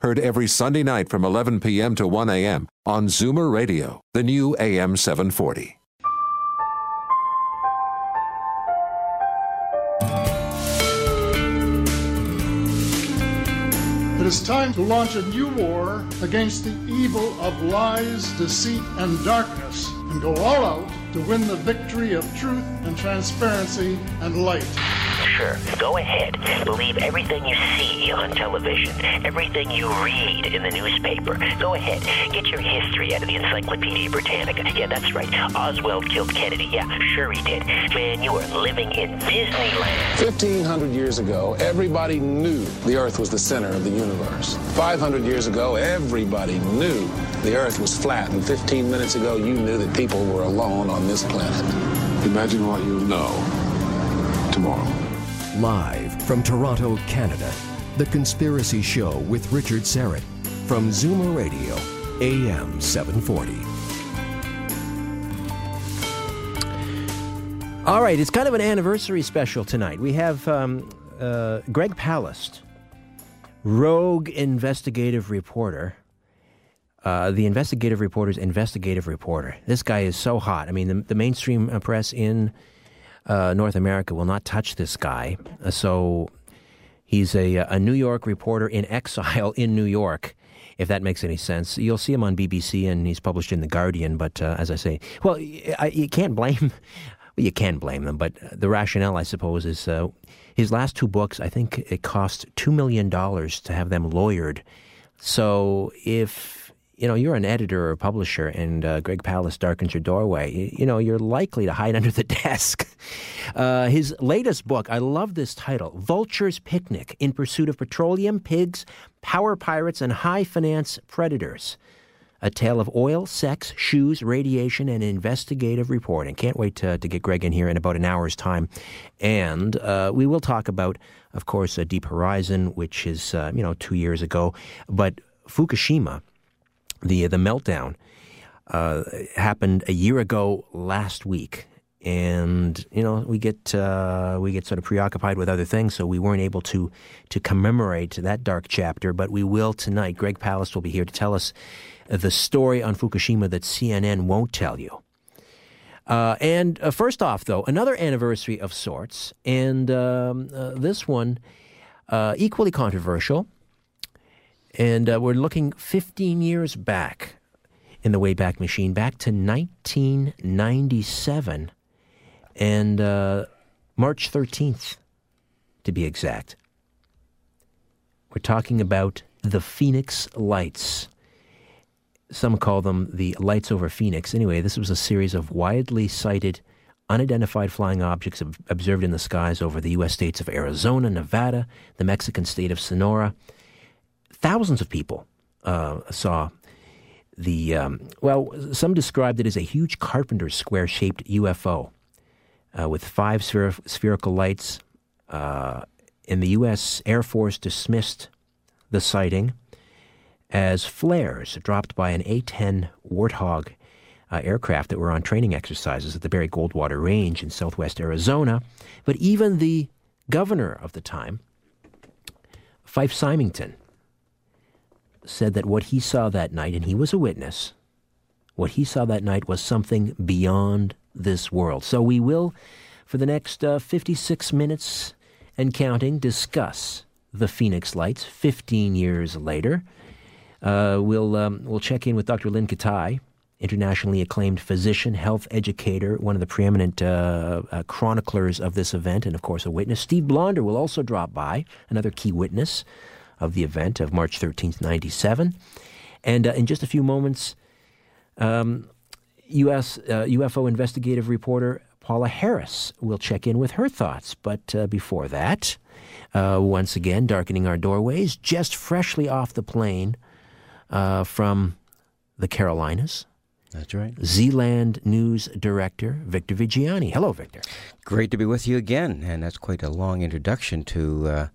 Heard every Sunday night from 11 p.m. to 1 a.m. on Zoomer Radio, the new AM 740. It is time to launch a new war against the evil of lies, deceit, and darkness and go all out to win the victory of truth and transparency and light. Sure, go ahead. Believe everything you see on television, everything you read in the newspaper. Go ahead. Get your history out of the Encyclopedia Britannica. Yeah, that's right. Oswald killed Kennedy. Yeah, sure he did. Man, you are living in Disneyland. 1,500 years ago, everybody knew the Earth was the center of the universe. 500 years ago, everybody knew the Earth was flat. And 15 minutes ago, you knew that people were alone on this planet. Imagine what you know tomorrow. Live from Toronto, Canada, The Conspiracy Show with Richard Syrett from Zoomer Radio, AM 740. All right, it's kind of an anniversary special tonight. We have um, uh, Greg Palast, rogue investigative reporter. Uh, the investigative reporter's investigative reporter. This guy is so hot. I mean, the, the mainstream press in uh, North America will not touch this guy. Uh, so he's a, a New York reporter in exile in New York, if that makes any sense. You'll see him on BBC and he's published in The Guardian. But uh, as I say, well, I, you can't blame. Well, you can blame them, but the rationale, I suppose, is uh, his last two books. I think it cost two million dollars to have them lawyered. So if you know, you're an editor or a publisher and uh, Greg Palast darkens your doorway, you, you, know, you're likely to hide under the desk. Uh, his latest book, I love this title Vulture's Picnic in Pursuit of Petroleum, Pigs, Power Pirates, and High Finance Predators. A tale of oil, sex, shoes, radiation, and investigative reporting. Can't wait to, to get Greg in here in about an hour's time. And uh, we will talk about, of course, a Deep Horizon, which is, uh, you know, two years ago. But Fukushima, the the meltdown uh, happened a year ago last week, and you know we get uh, we get sort of preoccupied with other things, so we weren't able to to commemorate that dark chapter. But we will tonight. Greg Palast will be here to tell us the story on Fukushima that CNN won't tell you. Uh, and uh, first off, though, another anniversary of sorts, and um, uh, this one uh, equally controversial. And uh, we're looking 15 years back in the Wayback Machine, back to 1997 and uh, March 13th, to be exact. We're talking about the Phoenix Lights. Some call them the Lights over Phoenix. Anyway, this was a series of widely sighted, unidentified flying objects observed in the skies over the U.S. states of Arizona, Nevada, the Mexican state of Sonora thousands of people uh, saw the, um, well, some described it as a huge carpenter's square shaped UFO uh, with five spher- spherical lights. Uh, and the U.S. Air Force dismissed the sighting as flares dropped by an A 10 Warthog uh, aircraft that were on training exercises at the Barry Goldwater Range in southwest Arizona. But even the governor of the time, Fife Symington, said that what he saw that night, and he was a witness, what he saw that night was something beyond this world. So we will, for the next uh, 56 minutes and counting, discuss the Phoenix Lights 15 years later. Uh, we'll, um, we'll check in with Dr. Lynne Kitei, internationally acclaimed physician, health educator, one of the preeminent uh, uh, chroniclers of this event, and of course a witness. Steve Blonder will also drop by, another key witness of the event of March 13th, 97. And uh, in just a few moments, um, U.S. Uh, UFO investigative reporter Paola Harris will check in with her thoughts. But uh, before that, uh, once again, darkening our doorways, just freshly off the plane uh, from the Carolinas. That's right. Zland News Director Victor Viggiani. Hello, Victor. Great to be with you again, and that's quite a long introduction to uh,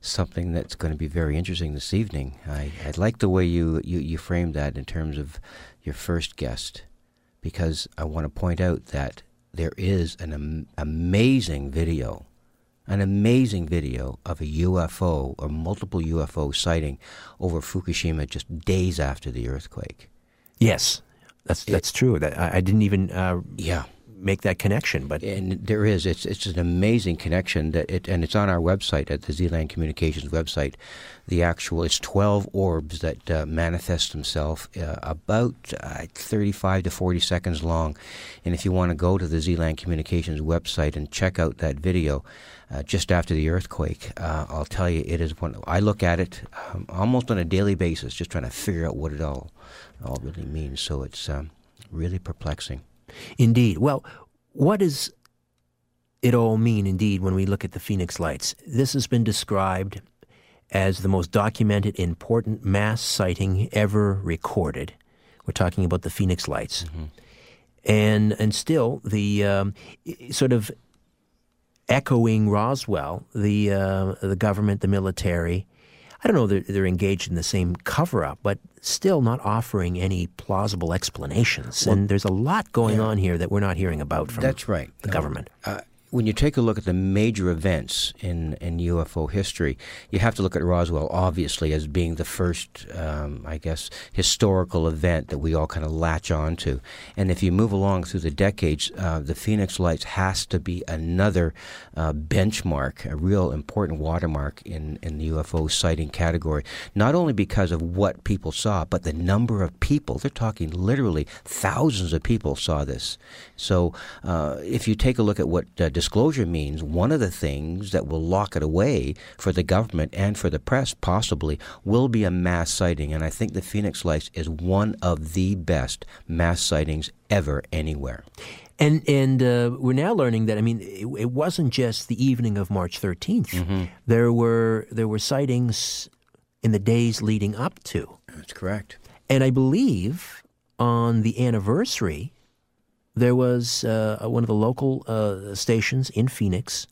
something that's going to be very interesting this evening. I, I like the way you, you, you framed that in terms of your first guest, because I want to point out that there is an am- amazing video, an amazing video of a UFO or multiple UFO sighting over Fukushima just days after the earthquake. Yes, that's that's true. That I, I didn't even uh, Yeah. Make that connection, but and there is it's it's an amazing connection that it and it's on our website at the Zland Communications website. The actual it's twelve orbs that uh, manifest themselves uh, about uh, thirty five to forty seconds long, and if you want to go to the Zland Communications website and check out that video. Uh, just after the earthquake, uh, I'll tell you, it is one. I look at it um, almost on a daily basis, just trying to figure out what it all, all really means. So it's um, really perplexing. Indeed. Well, what does it all mean, indeed, when we look at the Phoenix Lights? This has been described as the most documented, important mass sighting ever recorded. We're talking about the Phoenix Lights. And, and still, the um, sort of echoing Roswell, the, uh, the government, the military, I don't know that they're engaged in the same cover up, but still not offering any plausible explanations. and there's a lot going on here that we're not hearing about from That's right. the Uh, government. uh, when you take a look at the major events in, in UFO history, you have to look at Roswell, obviously, as being the first, um, I guess, historical event that we all kind of latch on to. And if you move along through the decades, uh, the Phoenix Lights has to be another uh, benchmark, a real important watermark in, in the UFO sighting category, not only because of what people saw, but the number of people. They're talking literally thousands of people saw this. So uh, if you take a look at what uh, disclosure means, one of the things that will lock it away for the government and for the press, possibly, will be a mass sighting. And I think the Phoenix Lights is one of the best mass sightings ever anywhere. And and uh, we're now learning that I mean it, it wasn't just the evening of March 13th. There were there were sightings in the days leading up to, That's correct. and I believe on the anniversary there was uh, one of the local uh, stations in Phoenix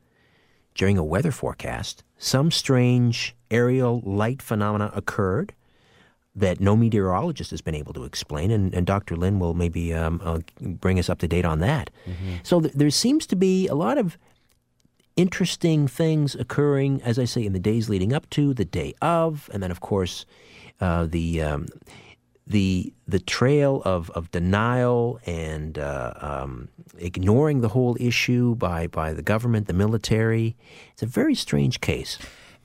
during a weather forecast. Some strange aerial light phenomena occurred that no meteorologist has been able to explain, and, and Dr. Lin will maybe um, uh, bring us up to date on that. So th- there seems to be a lot of interesting things occurring, as I say, in the days leading up to the day of, and then of course uh, the um, the the trail of, of denial and uh, um, ignoring the whole issue by by the government, the military. It's a very strange case.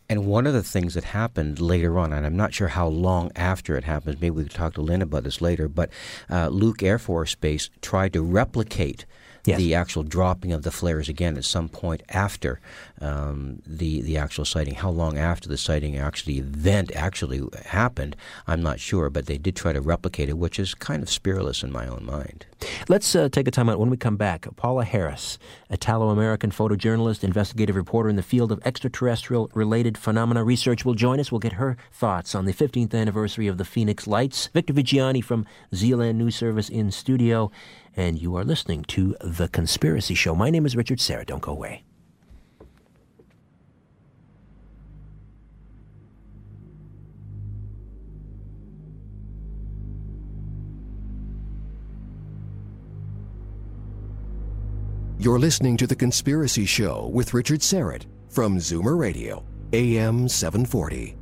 And one of the things that happened later on, and I'm not sure how long after it happens, maybe we could talk to Lynn about this later, but uh, Luke Air Force Base tried to replicate Yes. the actual dropping of the flares again at some point after um, the the actual sighting. How long after the sighting actually event actually happened, I'm not sure, but they did try to replicate it, which is kind of spiritualist in my own mind. Let's uh, take a time out when we come back. Paola Harris, Italo American photojournalist, investigative reporter in the field of extraterrestrial related phenomena research, will join us. We'll get her thoughts on the 15th anniversary of the Phoenix Lights. Victor Viggiani from Zland News Service in studio. And you are listening to The Conspiracy Show. My name is Richard Syrett. Don't go away. You're listening to The Conspiracy Show with Richard Syrett from Zoomer Radio, AM 740.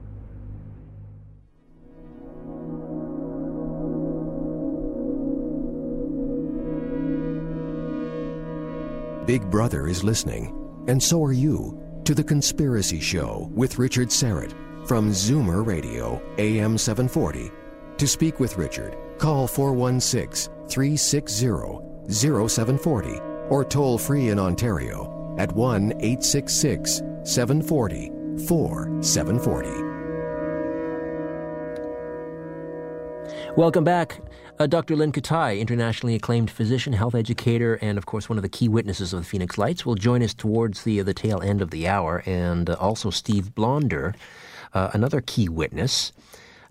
Big Brother is listening, and so are you, to The Conspiracy Show with Richard Syrett from Zoomer Radio, AM 740. To speak with Richard, call 416 360 0740 or toll free in Ontario at 1 866 740 4740. Welcome back. Uh, Dr. Lynn Kitei, internationally acclaimed physician, health educator, and of course one of the key witnesses of the Phoenix Lights, will join us towards the, the tail end of the hour. And uh, also Steve Blonder, uh, another key witness.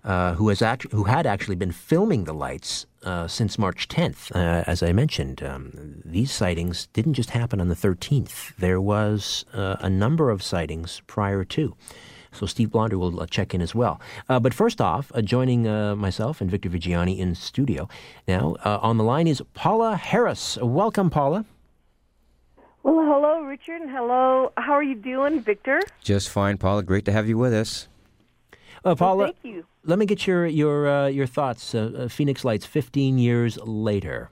uh, who has act- who had actually been filming the lights uh, since March 10th. Uh, as I mentioned, um, these sightings didn't just happen on the 13th. There was a number of sightings prior to. So Steve Blonder will uh, check in as well. Uh, but first off, joining myself and Victor Viggiani in studio now on the line is Paola Harris. Welcome, Paola. Well, hello, Richard, and hello. How are you doing, Victor? Just fine, Paola. Great to have you with us. Uh, Paola, well, thank you. Let me get your your uh, your thoughts. Uh, uh Phoenix Lights, fifteen years later.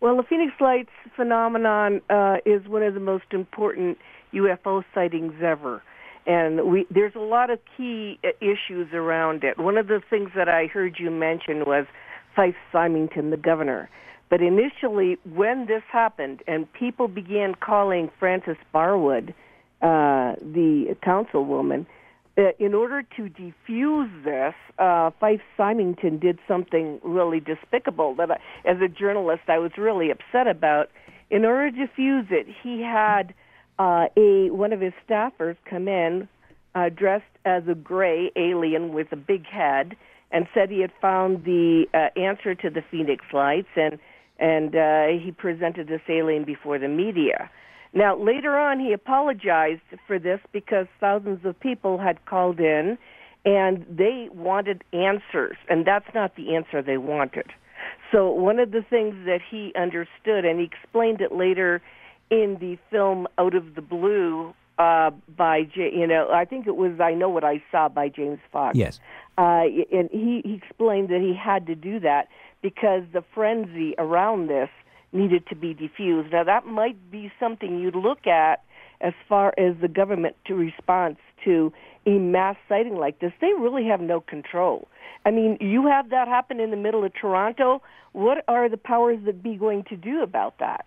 Well, the Phoenix Lights phenomenon uh, is one of the most important UFO sightings ever, and we there's a lot of key uh, issues around it. One of the things that I heard you mention was Fife Symington, the governor. But initially, when this happened and people began calling Frances Barwood, uh, the councilwoman, uh, in order to defuse this, uh, Fife Symington did something really despicable that, I, as a journalist, I was really upset about. In order to defuse it, he had uh, a one of his staffers come in uh, dressed as a gray alien with a big head and said he had found the uh, answer to the Phoenix Lights and and uh, he presented this alien before the media. Now, later on, he apologized for this because thousands of people had called in and they wanted answers, and that's not the answer they wanted. So, one of the things that he understood, and he explained it later in the film Out of the Blue uh, by, J- you know, I think it was I Know What I Saw by James Fox. Yes. Uh, and he, he explained that he had to do that because the frenzy around this needed to be diffused. Now, that might be something you'd look at as far as the government to response to a mass sighting like this. They really have no control. I mean, you have that happen in the middle of Toronto. What are the powers that be going to do about that?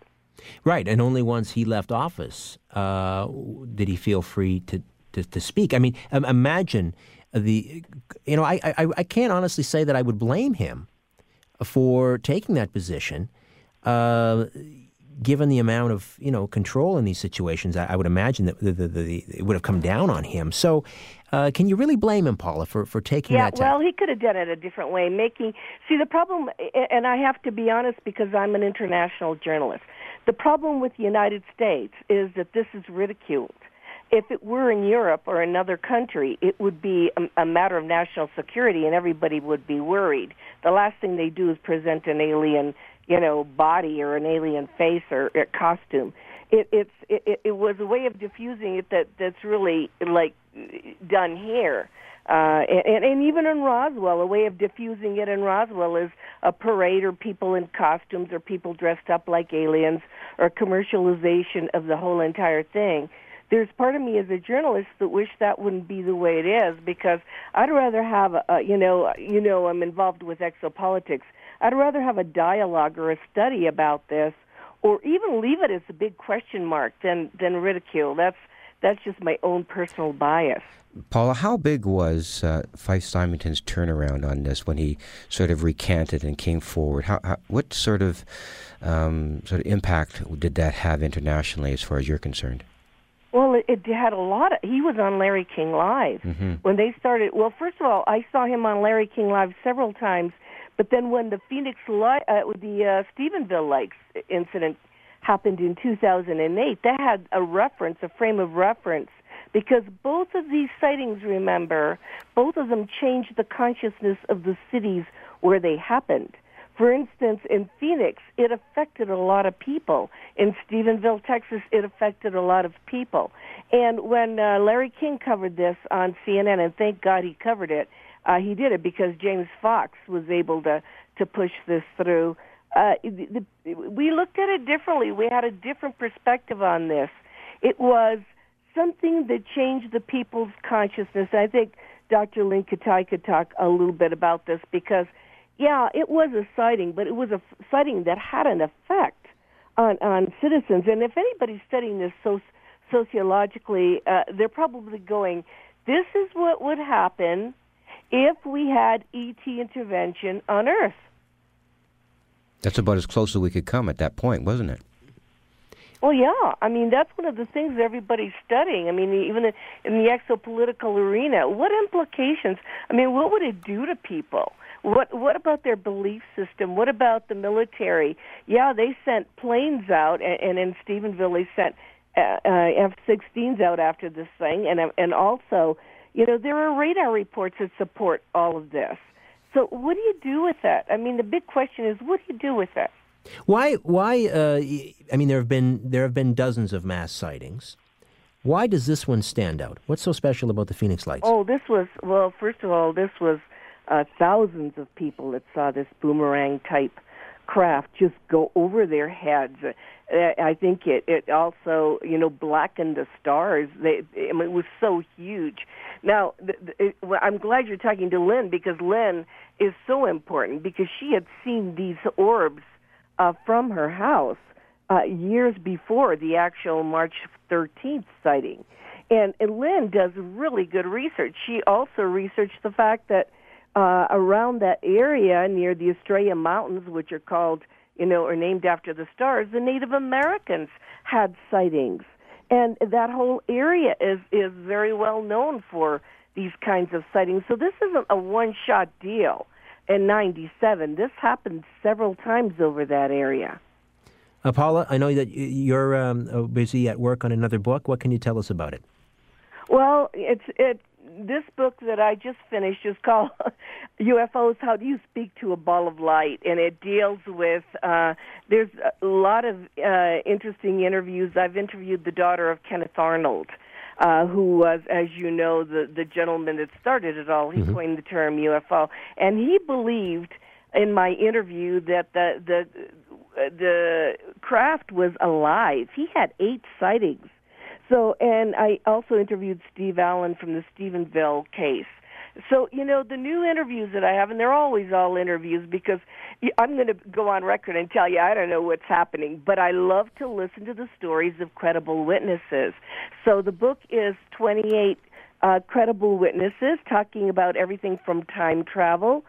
Right, and only once he left office uh, did he feel free to, to, to speak. I mean, imagine the, you know, I, I, I can't honestly say that I would blame him for taking that position. Uh, given the amount of you know control in these situations, I, I would imagine that the, the, the, it would have come down on him. So, uh, can you really blame him, Paola, for, for taking yeah, that? Yeah, well, he could have done it a different way. Making see the problem, and I have to be honest because I'm an international journalist. The problem with the United States is that this is ridiculed. If it were in Europe or another country, it would be a, a matter of national security, and everybody would be worried. The last thing they do is present an alien, you know, body or an alien face or, or costume. It, it's it, it was a way of diffusing it that that's really like done here. Uh, and, and even in Roswell, a way of diffusing it in Roswell is a parade or people in costumes or people dressed up like aliens or commercialization of the whole entire thing there's part of me as a journalist that wish that wouldn't be the way it is because I'd rather have a, you know you know I'm involved with exopolitics. I'd rather have a dialogue or a study about this, or even leave it as a big question mark than than ridicule. That's that's just my own personal bias. Paola, how big was uh, Fife Symington's turnaround on this when he sort of recanted and came forward? How, how what sort of um, sort of impact did that have internationally, as far as you're concerned? Well, it, it had a lot of. He was on Larry King Live mm-hmm. when they started. Well, first of all, I saw him on Larry King Live several times, but then when the Phoenix uh, the uh, Stephenville Lakes incident happened in 2008, that had a reference, a frame of reference, because both of these sightings, remember, both of them changed the consciousness of the cities where they happened. For instance, in Phoenix, it affected a lot of people. In Stephenville, Texas, it affected a lot of people. And when uh, Larry King covered this on CNN, and thank God he covered it, uh, he did it because James Fox was able to to push this through. Uh, the, the, we looked at it differently. We had a different perspective on this. It was something that changed the people's consciousness. I think Dr. Lynn Kitei could talk a little bit about this because – yeah, it was a sighting, but it was a sighting that had an effect on on citizens. And if anybody's studying this so, sociologically, uh, they're probably going, "This is what would happen if we had ET intervention on Earth." That's about as close as we could come at that point, wasn't it? Well, yeah. I mean, that's one of the things everybody's studying. I mean, even in the exopolitical arena, what implications? I mean, what would it do to people? What What about their belief system? What about the military? Yeah, they sent planes out, and, and in Stephenville, they sent uh, uh, F-16s out after this thing, and and also, you know, there are radar reports that support all of this. So, what do you do with that? I mean, the big question is, what do you do with that? Why? Why? Uh, I mean, there have been there have been dozens of mass sightings. Why does this one stand out? What's so special about the Phoenix Lights? Oh, this was well. First of all, this was uh, thousands of people that saw this boomerang type craft just go over their heads. Uh, I think it it also you know blackened the stars. They I mean, it was so huge. Now it, I'm glad you're talking to Lynn because Lynn is so important because she had seen these orbs uh, from her house uh, years before the actual March 13th sighting. And, and Lynn does really good research. She also researched the fact that uh, around that area near the Estrella Mountains, which are called, you know, are named after the stars, the Native Americans had sightings. And that whole area is, is very well known for these kinds of sightings. So this isn't a one shot deal in 97. This happened several times over that area. Uh, Paola, I know that you're um, busy at work on another book. What can you tell us about it? Well, it's it. This book that I just finished is called UFOs: How Do You Speak to a Ball of Light, and it deals with. Uh, there's a lot of uh, interesting interviews. I've interviewed the daughter of Kenneth Arnold, uh, who was, as you know, the the gentleman that started it all. He mm-hmm. coined the term UFO, and he believed in my interview that the the the craft was alive. He had eight sightings. So, and I also interviewed Steve Allen from the Stephenville case. So, you know, the new interviews that I have, and they're always all interviews because I'm going to go on record and tell you I don't know what's happening, but I love to listen to the stories of credible witnesses. So the book is 28 uh, credible witnesses talking about everything from time travel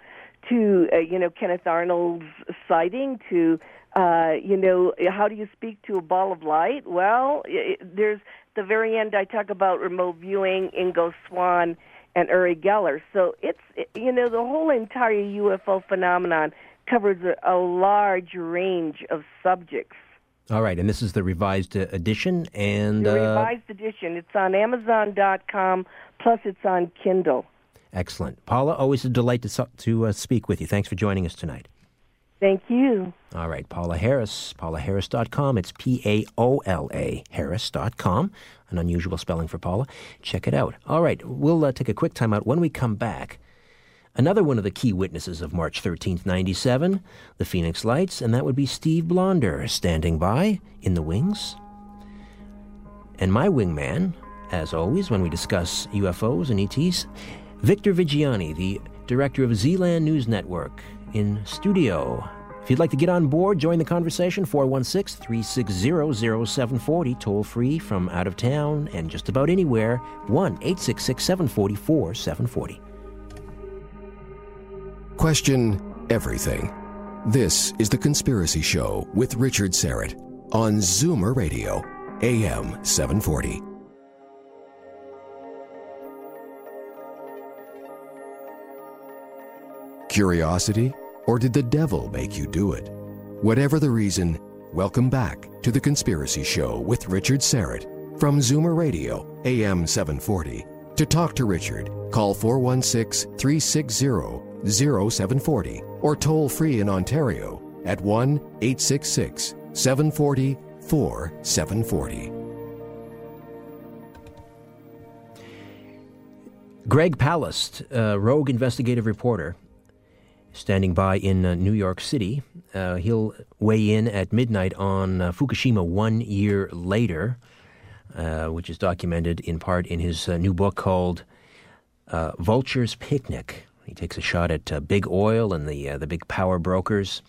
to, uh, you know, Kenneth Arnold's sighting to, uh, you know, how do you speak to a ball of light? Well, it, there's the very end I talk about remote viewing, Ingo Swann and Uri Geller. So it's you know the whole entire UFO phenomenon covers a, a large range of subjects. All right, and this is the revised uh, edition, and the uh, revised edition. It's on Amazon.com. Plus, it's on Kindle. Excellent, Paola. Always a delight to to uh, speak with you. Thanks for joining us tonight. Thank you. All right, Paola Harris, paolaharris.com. It's P A O L A Harris.com. An unusual spelling for Paula. Check it out. All right, we'll uh, take a quick time out. When we come back, another one of the key witnesses of March 13th, 97, the Phoenix Lights, and that would be Steve Blonder, standing by in the wings. And my wingman, as always, when we discuss UFOs and ETs, Victor Viggiani, the director of Zland News Network in studio. If you'd like to get on board, join the conversation, 416 360 0740, toll free from out of town and just about anywhere, 1 866 744 740. Question everything. This is The Conspiracy Show with Richard Syrett on Zoomer Radio, AM 740. Curiosity? Or did the devil make you do it? Whatever the reason, welcome back to The Conspiracy Show with Richard Syrett from Zoomer Radio, AM 740. To talk to Richard, call 416 360 0740 or toll free in Ontario at 1 866 740 4740. Greg Palast, uh, rogue investigative reporter, standing by in uh, New York City. Uh, he'll weigh in at midnight on uh, Fukushima one year later, uh, which is documented in part in his uh, new book called uh, Vulture's Picnic. He takes a shot at big oil and the, the big power brokers.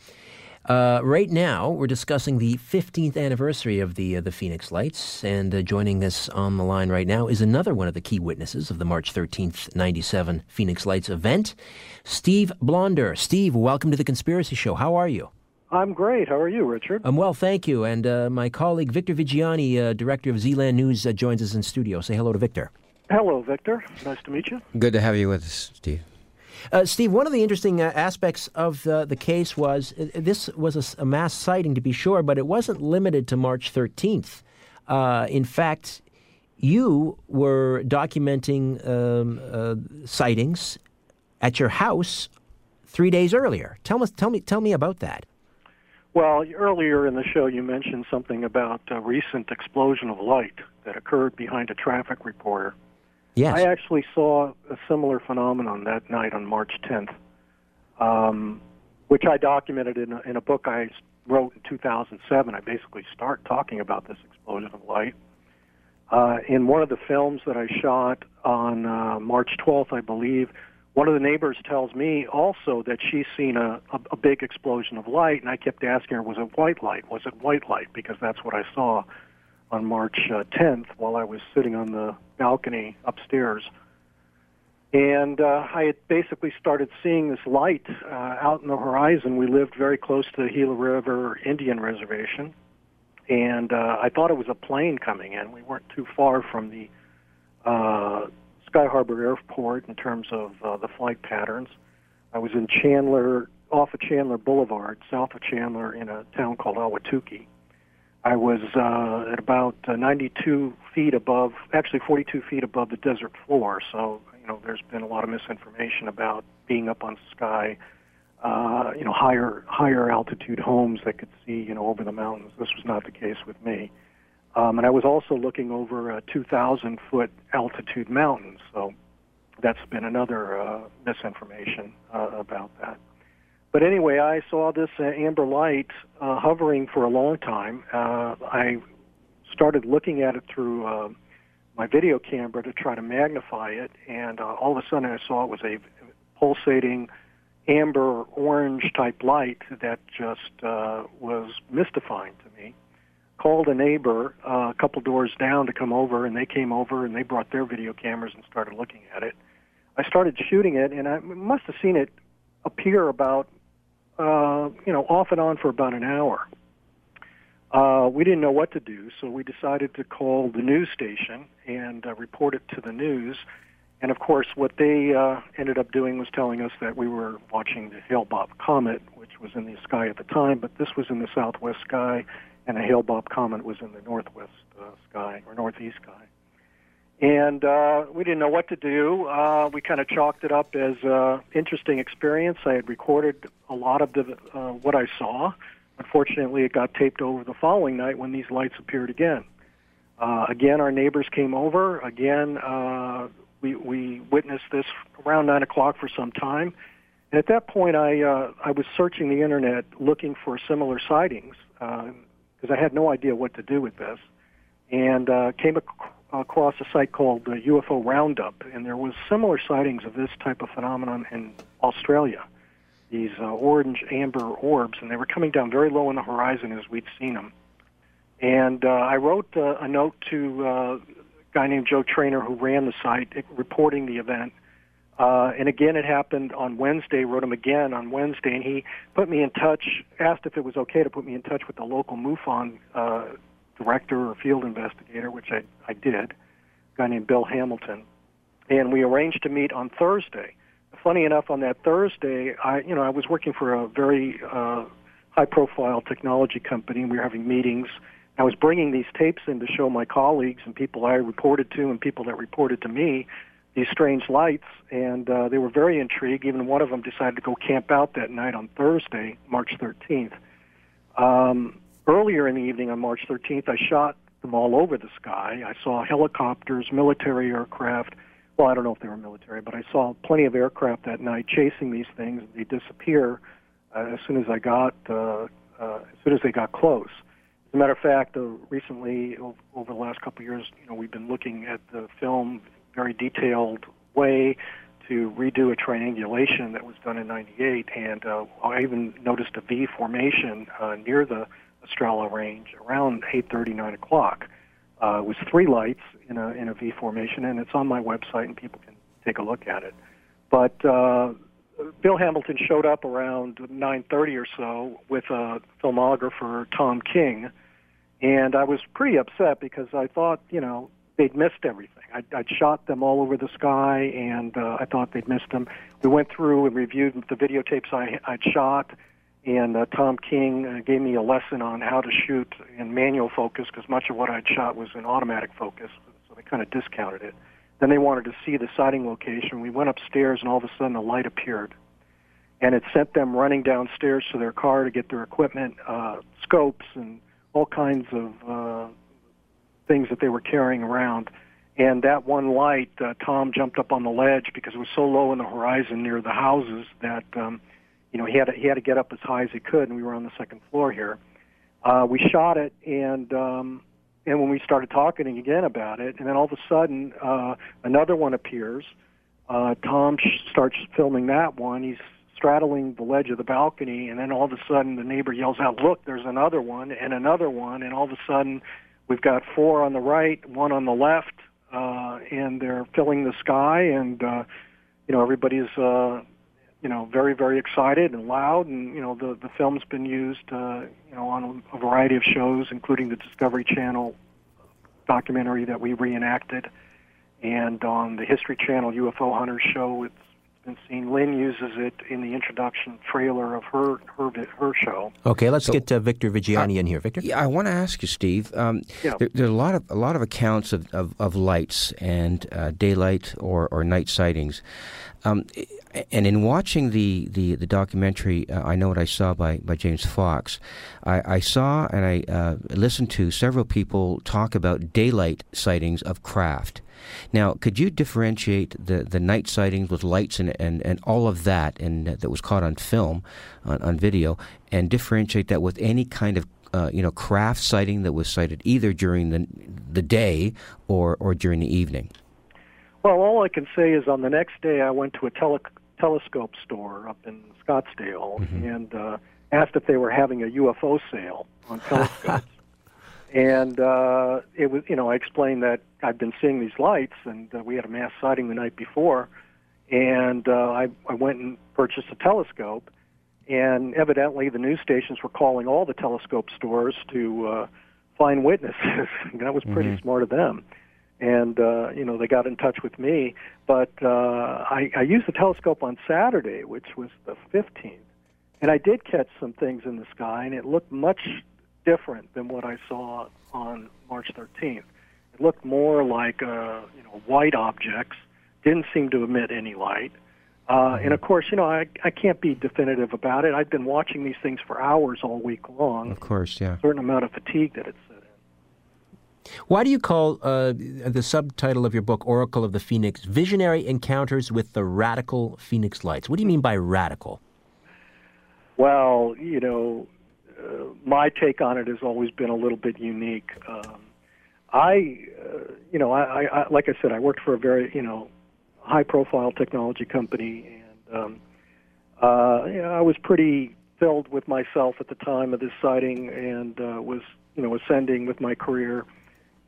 Uh, right now, we're discussing the 15th anniversary of the uh, the Phoenix Lights, and uh, joining us on the line right now is another one of the key witnesses of the March 13th, 97 Phoenix Lights event, Steve Blonder. Steve, welcome to the Conspiracy Show. How are you? I'm great. How are you, Richard? I'm well, thank you. And uh, my colleague Victor Viggiani, uh, director of Zland News, uh, joins us in studio. Say hello to Victor. Hello, Victor. Nice to meet you. Good to have you with us, Steve. Uh, Steve, one of the interesting uh, aspects of the, the case was uh, this was a, a, mass sighting, to be sure, but it wasn't limited to March 13th. Uh, in fact, you were documenting um, uh, sightings at your house three days earlier. Tell, us, tell, me, tell me about that. Well, earlier in the show, you mentioned something about a recent explosion of light that occurred behind a traffic reporter. Yes. I actually saw a similar phenomenon that night on March 10th, um, which I documented in a, in a book I wrote in 2007. I basically start talking about this explosion of light. Uh, in one of the films that I shot on uh, March 12th, I believe, one of the neighbors tells me also that she's seen a, a, a big explosion of light, and I kept asking her, was it white light? Was it white light? Because that's what I saw on March uh, 10th while I was sitting on the balcony upstairs. And uh, I had basically started seeing this light uh, out in the horizon. We lived very close to the Gila River Indian Reservation. And uh, I thought it was a plane coming in. We weren't too far from the uh, Sky Harbor Airport in terms of uh, the flight patterns. I was in Chandler, off of Chandler Boulevard, south of Chandler, in a town called Ahwatukee. I was uh, at about uh, 92 feet above, actually 42 feet above the desert floor. So, you know, there's been a lot of misinformation about being up on sky, uh, you know, higher higher altitude homes that could see, you know, over the mountains. This was not the case with me. Um, and I was also looking over a 2,000 foot altitude mountains. So that's been another uh, misinformation uh, about that. But anyway, I saw this uh, amber light uh, hovering for a long time. Uh, I started looking at it through uh, my video camera to try to magnify it, and uh, all of a sudden I saw it was a pulsating amber orange type light that just uh, was mystifying to me called a neighbor uh, a couple doors down to come over, and they came over and they brought their video cameras and started looking at it. I started shooting it, and I must have seen it appear about, uh, you know, off and on for about an hour. Uh, we didn't know what to do, so we decided to call the news station and uh, report it to the news. And of course, what they uh, ended up doing was telling us that we were watching the Hale-Bopp comet, which was in the sky at the time, but this was in the southwest sky and a Hale-Bopp comet was in the northwest uh, sky or northeast sky. And uh, we didn't know what to do. Uh, we kind of chalked it up as an interesting experience. I had recorded a lot of the, uh, what I saw. Unfortunately, it got taped over the following night when these lights appeared again. Uh, again, our neighbors came over. Again, uh, we, we witnessed this around 9 o'clock for some time. And at that point, I, uh, I was searching the internet looking for similar sightings. Uh, because I had no idea what to do with this, and uh, came ac- across a site called the UFO Roundup, and there was similar sightings of this type of phenomenon in Australia. These uh, orange amber orbs, and they were coming down very low on the horizon as we'd seen them. And uh, I wrote uh, a note to uh, a guy named Joe Trainor who ran the site, reporting the event. Uh, and again, it happened on Wednesday. Wrote him again on Wednesday, and he put me in touch. Asked if it was okay to put me in touch with the local MUFON uh, director or field investigator, which I I did. A guy named Bill Hamilton, and we arranged to meet on Thursday. Funny enough, on that Thursday, I you know I was working for a very uh, high-profile technology company, and we were having meetings. I was bringing these tapes in to show my colleagues and people I reported to and people that reported to me these strange lights, and uh, they were very intrigued. Even one of them decided to go camp out that night on Thursday, March 13th. Um, earlier in the evening on March 13th, I shot them all over the sky. I saw helicopters, military aircraft. Well, I don't know if they were military, but I saw plenty of aircraft that night chasing these things. They disappear uh, as soon as I got uh, uh, as soon as they got close. As a matter of fact, uh, recently over the last couple of years, you know, we've been looking at the film very detailed way to redo a triangulation that was done in 98 and uh, I even noticed a V formation uh, near the Estrella range around 8:30 9 o'clock uh, it was three lights in a in a V formation and it's on my website and people can take a look at it but uh, Bill Hamilton showed up around 9:30 or so with a filmographer, Tom King, and I was pretty upset because I thought, you know, they'd missed everything. I'd, I'd shot them all over the sky, and uh, I thought they'd missed them. We went through and reviewed the videotapes I, I'd shot, and uh, Tom King uh, gave me a lesson on how to shoot in manual focus because much of what I'd shot was in automatic focus, so they kind of discounted it. Then they wanted to see the sighting location. We went upstairs, and all of a sudden, a light appeared, and it sent them running downstairs to their car to get their equipment, uh, scopes, and all kinds of uh, things that they were carrying around. And that one light, uh, Tom jumped up on the ledge because it was so low in the horizon near the houses that um, you know he had to, he had to get up as high as he could, and we were on the second floor here. Uh, we shot it, and um, and when we started talking again about it, and then all of a sudden uh, another one appears. Uh, Tom sh- starts filming that one. He's straddling the ledge of the balcony, and then all of a sudden the neighbor yells out, "Look, there's another one, and another one!" And all of a sudden we've got four on the right, one on the left, uh, and they're filling the sky, and uh, you know everybody's uh, you know very very excited and loud, and you know the the film's been used uh, you know on a variety of shows, including the Discovery Channel documentary that we reenacted, and on the History Channel UFO Hunters show. It's been seen. Lynn uses it in the introduction trailer of her her her show. Okay, let's So- get uh, Victor Viggiani in here. Victor? Yeah, I want to ask you, Steve. Um, Yeah. there, there are a lot of a lot of accounts of, of, of lights and uh, daylight or, or night sightings. Um, and in watching the, the, the documentary, uh, I know what I saw by, by James Fox. I, I saw and I uh, listened to several people talk about daylight sightings of craft. Now, could you differentiate the, the night sightings with lights and, and, and all of that and that was caught on film, on, on video, and differentiate that with any kind of uh, you know craft sighting that was sighted either during the the day or, or during the evening? Well, all I can say is on the next day I went to a tele- telescope store up in Scottsdale and uh, asked if they were having a UFO sale on telescopes. and uh, it was, you know, I explained that I'd been seeing these lights and uh, we had a mass sighting the night before. And uh, I, I went and purchased a telescope. And evidently, the news stations were calling all the telescope stores to uh, find witnesses. that was pretty smart of them and uh, you know they got in touch with me. But uh, I, I used the telescope on Saturday, which was the 15th, and I did catch some things in the sky, and it looked much different than what I saw on March 13th. It looked more like uh, you know white objects, didn't seem to emit any light. Uh, and of course, you know, I, I can't be definitive about it. I've been watching these things for hours all week long. Of course, yeah. A certain amount of fatigue that it's set in. Why do you call uh, the subtitle of your book, Oracle of the Phoenix, Visionary Encounters with the Radical Phoenix Lights? What do you mean by radical? Well, you know, uh, my take on it has always been a little bit unique. Um, I, uh, you know, I, I, like I said, I worked for a very, you know, high-profile technology company, and um, uh, you know, I was pretty filled with myself at the time of this sighting, and uh, was, you know, ascending with my career.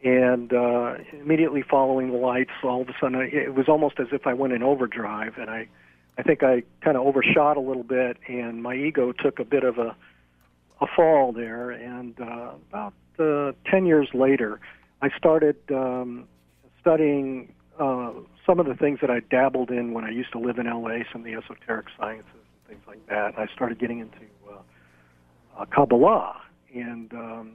And uh, immediately following the lights, all of a sudden, I, it was almost as if I went in overdrive, and I, I think I kind of overshot a little bit, and my ego took a bit of a, a fall there. And uh, about uh, ten years later, I started um, studying uh, some of the things that I dabbled in when I used to live in LA, some of the esoteric sciences and things like that. And I started getting into uh, uh, Kabbalah, and um,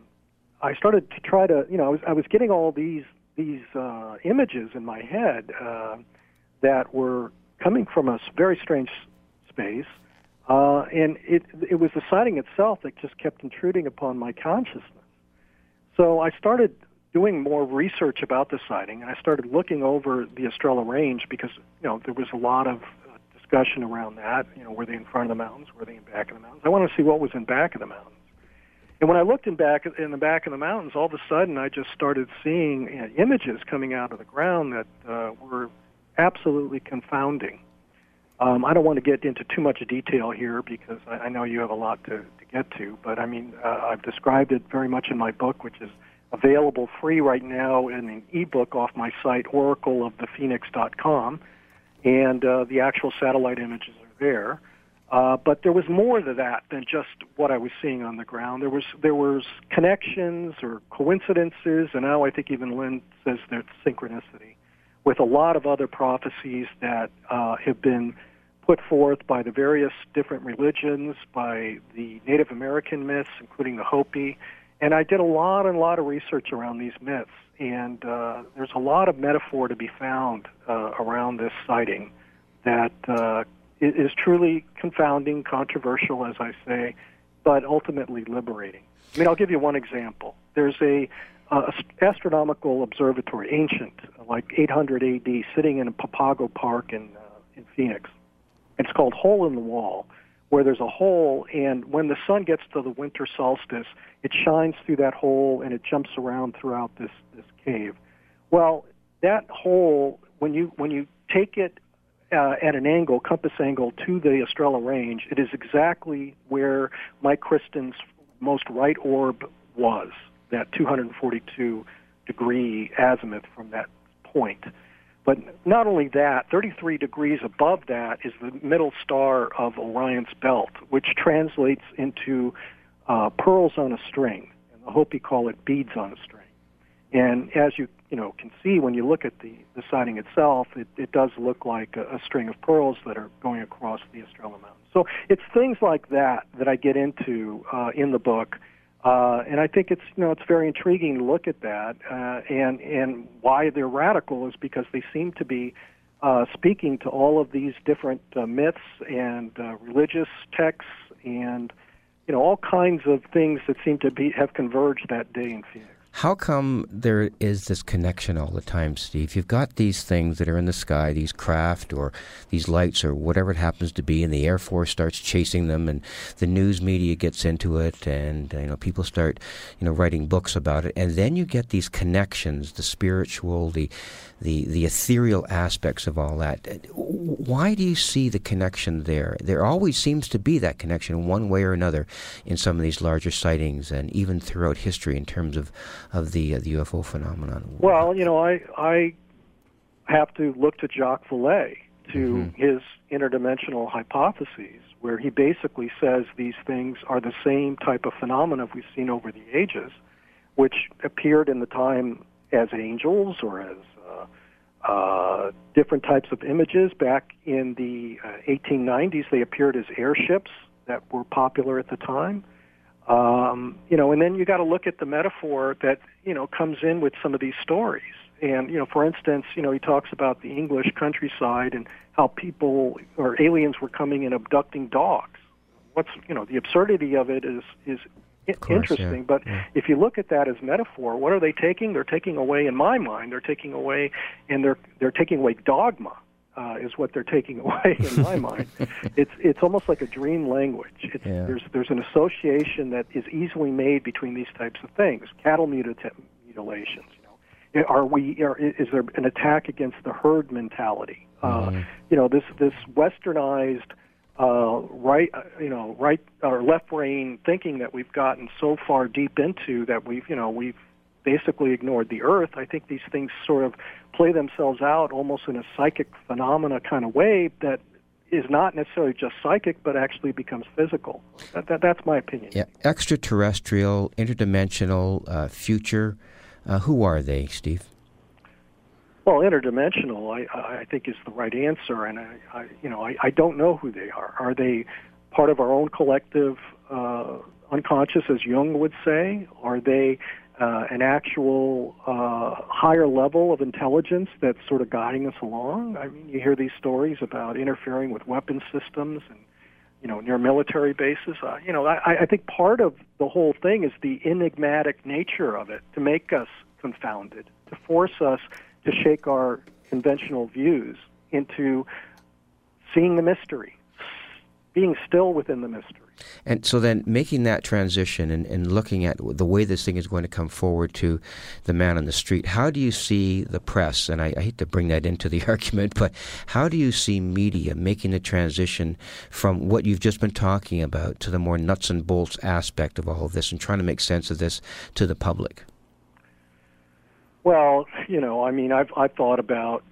I started to try to, you know, I was I was getting all these these uh, images in my head uh, that were coming from a very strange space, uh, and it it was the sighting itself that just kept intruding upon my consciousness. So I started doing more research about the sighting, and I started looking over the Estrella Range because you know there was a lot of uh, discussion around that. You know, were they in front of the mountains? Were they in back of the mountains? I wanted to see what was in back of the mountains. And when I looked in back in the back of the mountains, all of a sudden I just started seeing uh, images coming out of the ground that uh, were absolutely confounding. Um, I don't want to get into too much detail here because I, I know you have a lot to, to get to, but I mean uh, I've described it very much in my book, which is available free right now in an ebook off my site, oracleofthephoenix.com, and uh, the actual satellite images are there. Uh, but there was more to that than just what I was seeing on the ground. There was there was connections or coincidences, and now I think even Lynn says there's synchronicity with a lot of other prophecies that uh, have been put forth by the various different religions, by the Native American myths, including the Hopi. And I did a lot and a lot of research around these myths, and uh, there's a lot of metaphor to be found uh, around this sighting that uh, is truly confounding, controversial, as I say, but ultimately liberating. I mean, I'll give you one example. There's a uh, astronomical observatory, ancient, like 800 AD, sitting in a Papago Park in uh, in Phoenix. It's called Hole in the Wall, where there's a hole, and when the sun gets to the winter solstice, it shines through that hole and it jumps around throughout this this cave. Well, that hole, when you when you take it uh, at an angle, compass angle, to the Estrella Range, it is exactly where Mike Krzyston's most right orb was, that 242 degree azimuth from that point. But not only that, 33 degrees above that is the middle star of Orion's belt, which translates into uh, pearls on a string. And the Hopi call it beads on a string. And as you you know can see when you look at the, the sighting itself, it, it does look like a, a string of pearls that are going across the Estrella Mountains. So it's things like that that I get into uh, in the book, uh, and I think it's you know it's very intriguing to look at that, uh, and and why they're radical is because they seem to be uh, speaking to all of these different uh, myths and uh, religious texts and you know all kinds of things that seem to be have converged that day in Phoenix. How come there is this connection all the time, Steve? You've got these things that are in the sky, these craft or these lights or whatever it happens to be, and the Air Force starts chasing them, and the news media gets into it, and uh, you know people start, you know, writing books about it, and then you get these connections, the spiritual, the the the ethereal aspects of all that. Why do you see the connection there? There always seems to be that connection, one way or another, in some of these larger sightings, and even throughout history, in terms of of the uh, the UFO phenomenon. Well, you know, I I have to look to Jacques Vallée to mm-hmm. his interdimensional hypotheses, where he basically says these things are the same type of phenomena we've seen over the ages, which appeared in the time as angels or as uh, different types of images. Back in the uh, 1890s, they appeared as airships that were popular at the time. Um, you know, and then you got to look at the metaphor that you know comes in with some of these stories. And you know, for instance, you know, he talks about the English countryside and how people or aliens were coming and abducting dogs. What's you know the absurdity of it is is course, interesting. Yeah. But yeah. if you look at that as metaphor, what are they taking? They're taking away, in my mind, they're taking away, and they're they're taking away dogma. Uh, is what they're taking away in my mind. It's it's almost like a dream language. It's, Yeah. There's there's an association that is easily made between these types of things. Cattle muti- mutilations. You know, are we? Are, is there an attack against the herd mentality? Uh, you know, this this westernized uh, right, uh, you know, right or left brain thinking that we've gotten so far deep into that we've, you know, we've basically ignored the earth. I think these things sort of play themselves out almost in a psychic phenomena kind of way that is not necessarily just psychic, but actually becomes physical. That, that, that's my opinion. Yeah, extraterrestrial, interdimensional, uh, future. Uh, who are they, Steve? Well, interdimensional, I, I think, is the right answer, and I, I you know, I, I don't know who they are. Are they part of our own collective uh, unconscious, as Jung would say? Are they uh, an actual uh, higher level of intelligence that's sort of guiding us along? I mean, you hear these stories about interfering with weapon systems and you know near military bases. Uh, you know, I, I think part of the whole thing is the enigmatic nature of it to make us confounded, to force us to shake our conventional views into seeing the mystery, being still within the mystery. And so then making that transition and, and looking at the way this thing is going to come forward to the man on the street, how do you see the press, and I, I hate to bring that into the argument, but how do you see media making the transition from what you've just been talking about to the more nuts and bolts aspect of all of this and trying to make sense of this to the public? Well, you know, I mean, I've I've thought about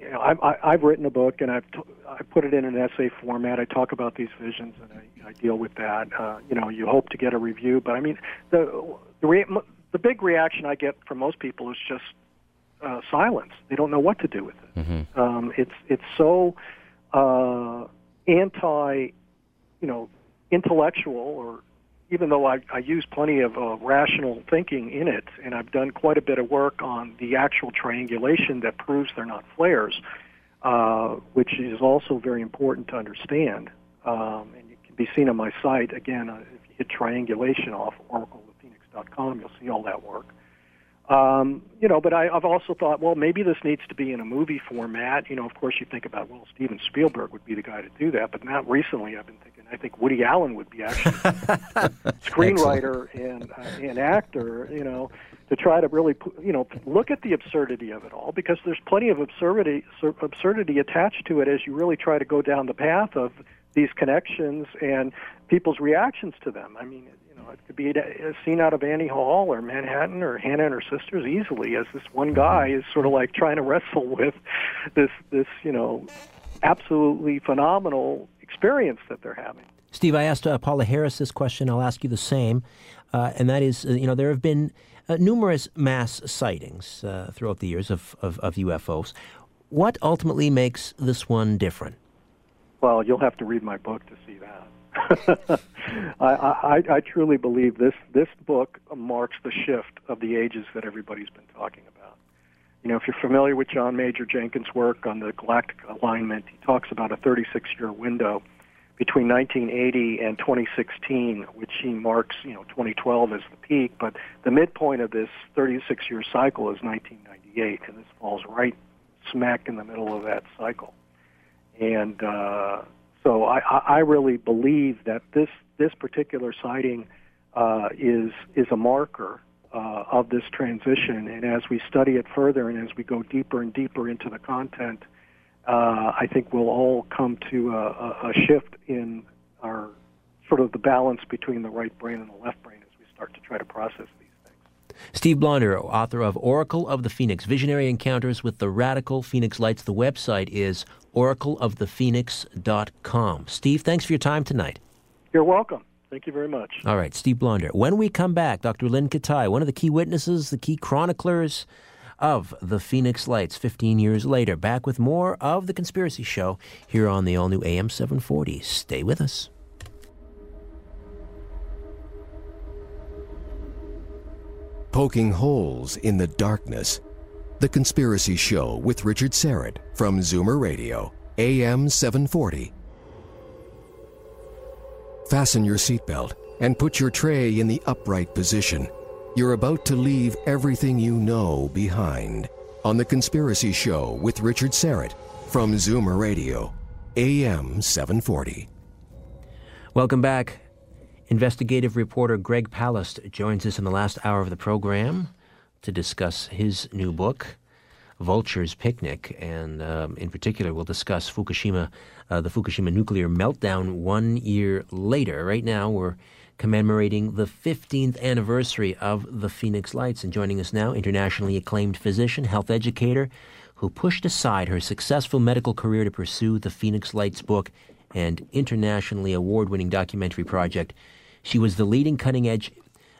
you know, I, I, I've written a book and I've t- I put it in an essay format. I talk about these visions and I, I deal with that. Uh, you know, you hope to get a review, but I mean, the the, re- the big reaction I get from most people is just uh, silence. They don't know what to do with it. Mm-hmm. Um, it's it's so uh, anti, you know, intellectual or even though I, I use plenty of uh, rational thinking in it, and I've done quite a bit of work on the actual triangulation that proves they're not flares, uh, which is also very important to understand. Um, and it can be seen on my site. Again, uh, if you hit triangulation off oracleofthephoenix.com, you'll see all that work. Um, you know, but I, I've also thought, well, maybe this needs to be in a movie format. You know, of course, you think about, well, Steven Spielberg would be the guy to do that, but not recently. I've been thinking, I think Woody Allen would be actually screenwriter and uh, and actor. You know, to try to really, you know, look at the absurdity of it all, because there's plenty of absurdity absurdity attached to it as you really try to go down the path of these connections and people's reactions to them. I mean, it could be seen out of Annie Hall or Manhattan or Hannah and her sisters easily, as this one guy is sort of like trying to wrestle with this this you know absolutely phenomenal experience that they're having. Steve, I asked uh, Paola Harris this question. I'll ask you the same, uh, and that is, uh, you know, there have been uh, numerous mass sightings uh, throughout the years of, of, of UFOs. What ultimately makes this one different? Well, you'll have to read my book to see that. I, I, I truly believe this this book marks the shift of the ages that everybody's been talking about. You know, if you're familiar with John Major Jenkins' work on the galactic alignment, he talks about a 36-year window between 1980 and 2016, which he marks, you know, 2012 as the peak. But the midpoint of this 36-year cycle is 1998, and this falls right smack in the middle of that cycle. And uh, so I, I really believe that this this particular sighting uh, is is a marker uh, of this transition. And as we study it further, and as we go deeper and deeper into the content, uh, I think we'll all come to a, a, shift in our sort of the balance between the right brain and the left brain as we start to try to process. Steve Blonder, author of Oracle of the Phoenix Visionary Encounters with the Radical Phoenix Lights. The website is oracleofthephoenix.com. Steve, thanks for your time tonight. You're welcome. Thank you very much. All right, Steve Blonder. When we come back, Dr. Lynn Kitei, one of the key witnesses, the key chroniclers of the Phoenix Lights 15 years later, back with more of The Conspiracy Show here on the all new AM 740. Stay with us. Poking holes in the darkness the Conspiracy Show with Richard Syrett from Zoomer Radio, AM 740. Fasten your seatbelt and put your tray in the upright position. You're about to leave everything you know behind on The Conspiracy Show with Richard Syrett from Zoomer Radio, AM 740. Welcome back. Investigative reporter Greg Palast joins us in the last hour of the program to discuss his new book, Vulture's Picnic, and um, in particular, we'll discuss Fukushima, uh, the Fukushima nuclear meltdown one year later. Right now, we're commemorating the 15th anniversary of the Phoenix Lights. And joining us now, internationally acclaimed physician, health educator, who pushed aside her successful medical career to pursue the Phoenix Lights book and internationally award winning documentary project. She was the leading cutting edge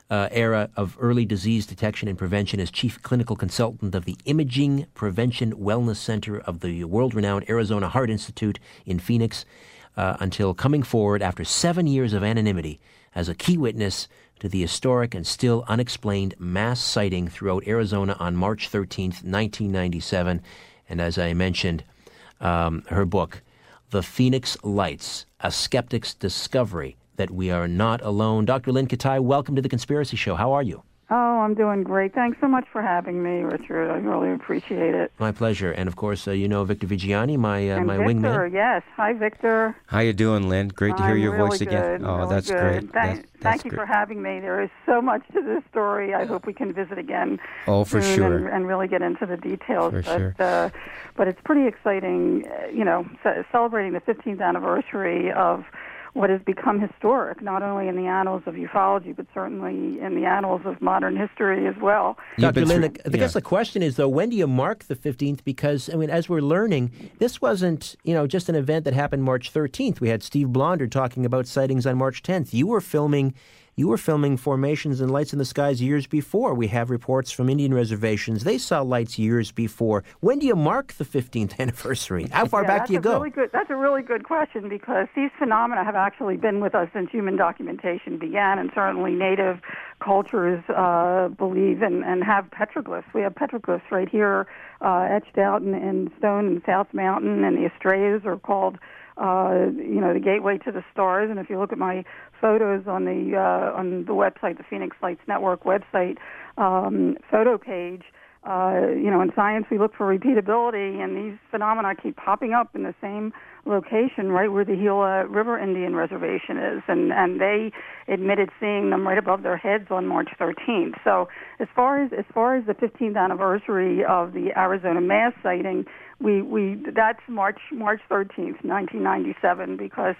uh, era of early disease detection and prevention as chief clinical consultant of the Imaging Prevention Wellness Center of the world renowned Arizona Heart Institute in Phoenix uh, until coming forward after seven years of anonymity as a key witness to the historic and still unexplained mass sighting throughout Arizona on March 13th, 1997. And as I mentioned, um, her book, The Phoenix Lights A Skeptic's Discovery that we are not alone. Dr. Lynn Kitei, welcome to the Conspiracy Show. How are you? Oh, I'm doing great. Thanks so much for having me, Richard. I really appreciate it. My pleasure. And of course, uh, you know Victor Viggiani, my uh, my wingman. Victor, wingman. Yes. Hi, Victor. How you doing, Lynn? Great to hear I'm your really voice good, again. Oh, really that's good. great. Thank, That's, that's thank you great. for having me. There is so much to this story. I hope we can visit again. Oh, for soon sure. And, and really get into the details. For but, sure. Uh, but it's pretty exciting. uh, You know, ce- celebrating the 15th anniversary of what has become historic, not only in the annals of ufology, but certainly in the annals of modern history as well. Dr. Lynn, I yeah. guess the question is, though, when do you mark the 15th? Because, I mean, as we're learning, this wasn't, you know, just an event that happened March 13th. We had Steve Blonder talking about sightings on March 10th. You were filming you were filming formations and lights in the skies years before. We have reports from Indian reservations. They saw lights years before. When do you mark the 15th anniversary? How far yeah, back do you go? Really good, that's a really good question because these phenomena have actually been with us since human documentation began, and certainly native cultures uh, believe and, and have petroglyphs. We have petroglyphs right here uh, etched out in, in stone in South Mountain, and the Estrellas are called uh, you know, the gateway to the stars. And if you look at my photos on the uh, on the website, the Phoenix Lights Network website um, photo page, uh, you know, in science we look for repeatability, and these phenomena keep popping up in the same location, right where the Gila River Indian Reservation is, and and they admitted seeing them right above their heads on March 13th. So as far as as far as the 15th anniversary of the Arizona mass sighting, we we that's March March 13th, 1997, because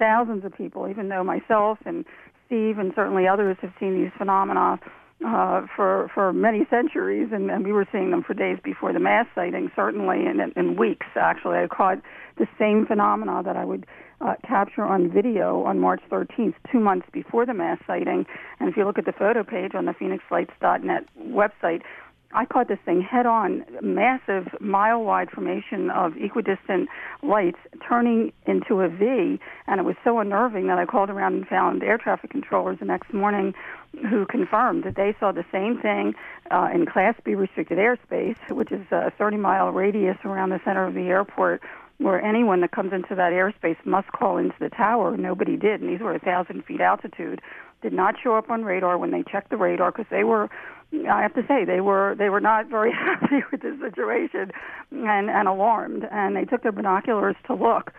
thousands of people, even though myself and Steve and certainly others have seen these phenomena uh, for for many centuries, and, and we were seeing them for days before the mass sighting, certainly, and in weeks. Actually, I caught the same phenomena that I would uh, capture on video on March 13th, two months before the mass sighting. And if you look at the photo page on the PhoenixLights.net website, I caught this thing head on, massive mile wide formation of equidistant lights turning into a V, and it was so unnerving that I called around and found air traffic controllers the next morning who confirmed that they saw the same thing uh, in Class B restricted airspace, which is a 30 mile radius around the center of the airport where anyone that comes into that airspace must call into the tower. Nobody did, and these were a thousand feet altitude. Did not show up on radar when they checked the radar because they were I have to say they were they were not very happy with the situation and and alarmed. And they took their binoculars to look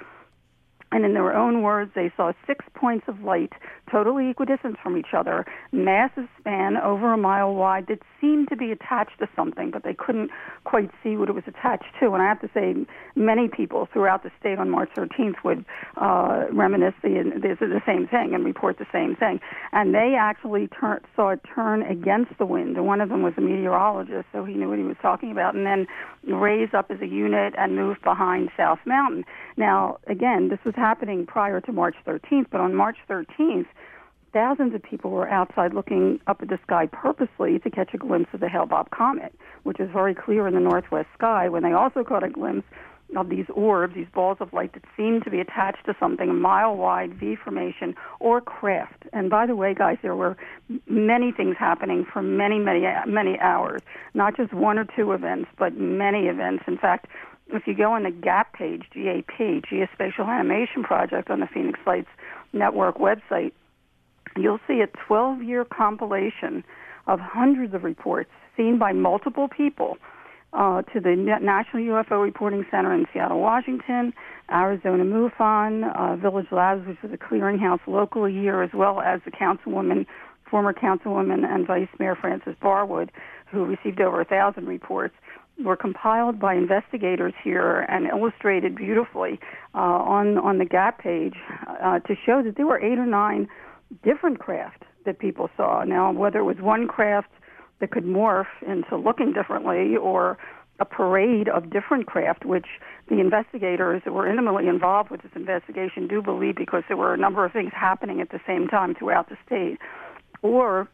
and in their own words, they saw six points of light, totally equidistant from each other, massive span over a mile wide that seemed to be attached to something, but they couldn't quite see what it was attached to. And I have to say, many people throughout the state on March 13th would uh, reminisce the, the, the same thing and report the same thing. And they actually saw it turn against the wind. And one of them was a meteorologist, so he knew what he was talking about, and then raise up as a unit and move behind South Mountain. Now, again, this was happening prior to March 13th, but on March 13th, thousands of people were outside looking up at the sky purposely to catch a glimpse of the Hale-Bopp comet, which is very clear in the northwest sky, when they also caught a glimpse of these orbs, these balls of light that seemed to be attached to something, a mile wide V formation or craft. And by the way, guys, there were many things happening for many, many, many hours. Not just one or two events, but many events. In fact, if you go on the GAP page, GAP, Geospatial Animation Project on the Phoenix Lights Network website, you'll see a 12 year compilation of hundreds of reports seen by multiple people uh, to the National UFO Reporting Center in Seattle, Washington, Arizona MUFON, uh, Village Labs, which is a clearinghouse locally here, as well as the councilwoman, former councilwoman and Vice Mayor Frances Barwood, who received over a thousand reports were compiled by investigators here and illustrated beautifully uh, on on the Gap page uh, to show that there were eight or nine different craft that people saw. Now, whether it was one craft that could morph into looking differently or a parade of different craft, which the investigators that were intimately involved with this investigation do believe because there were a number of things happening at the same time throughout the state, or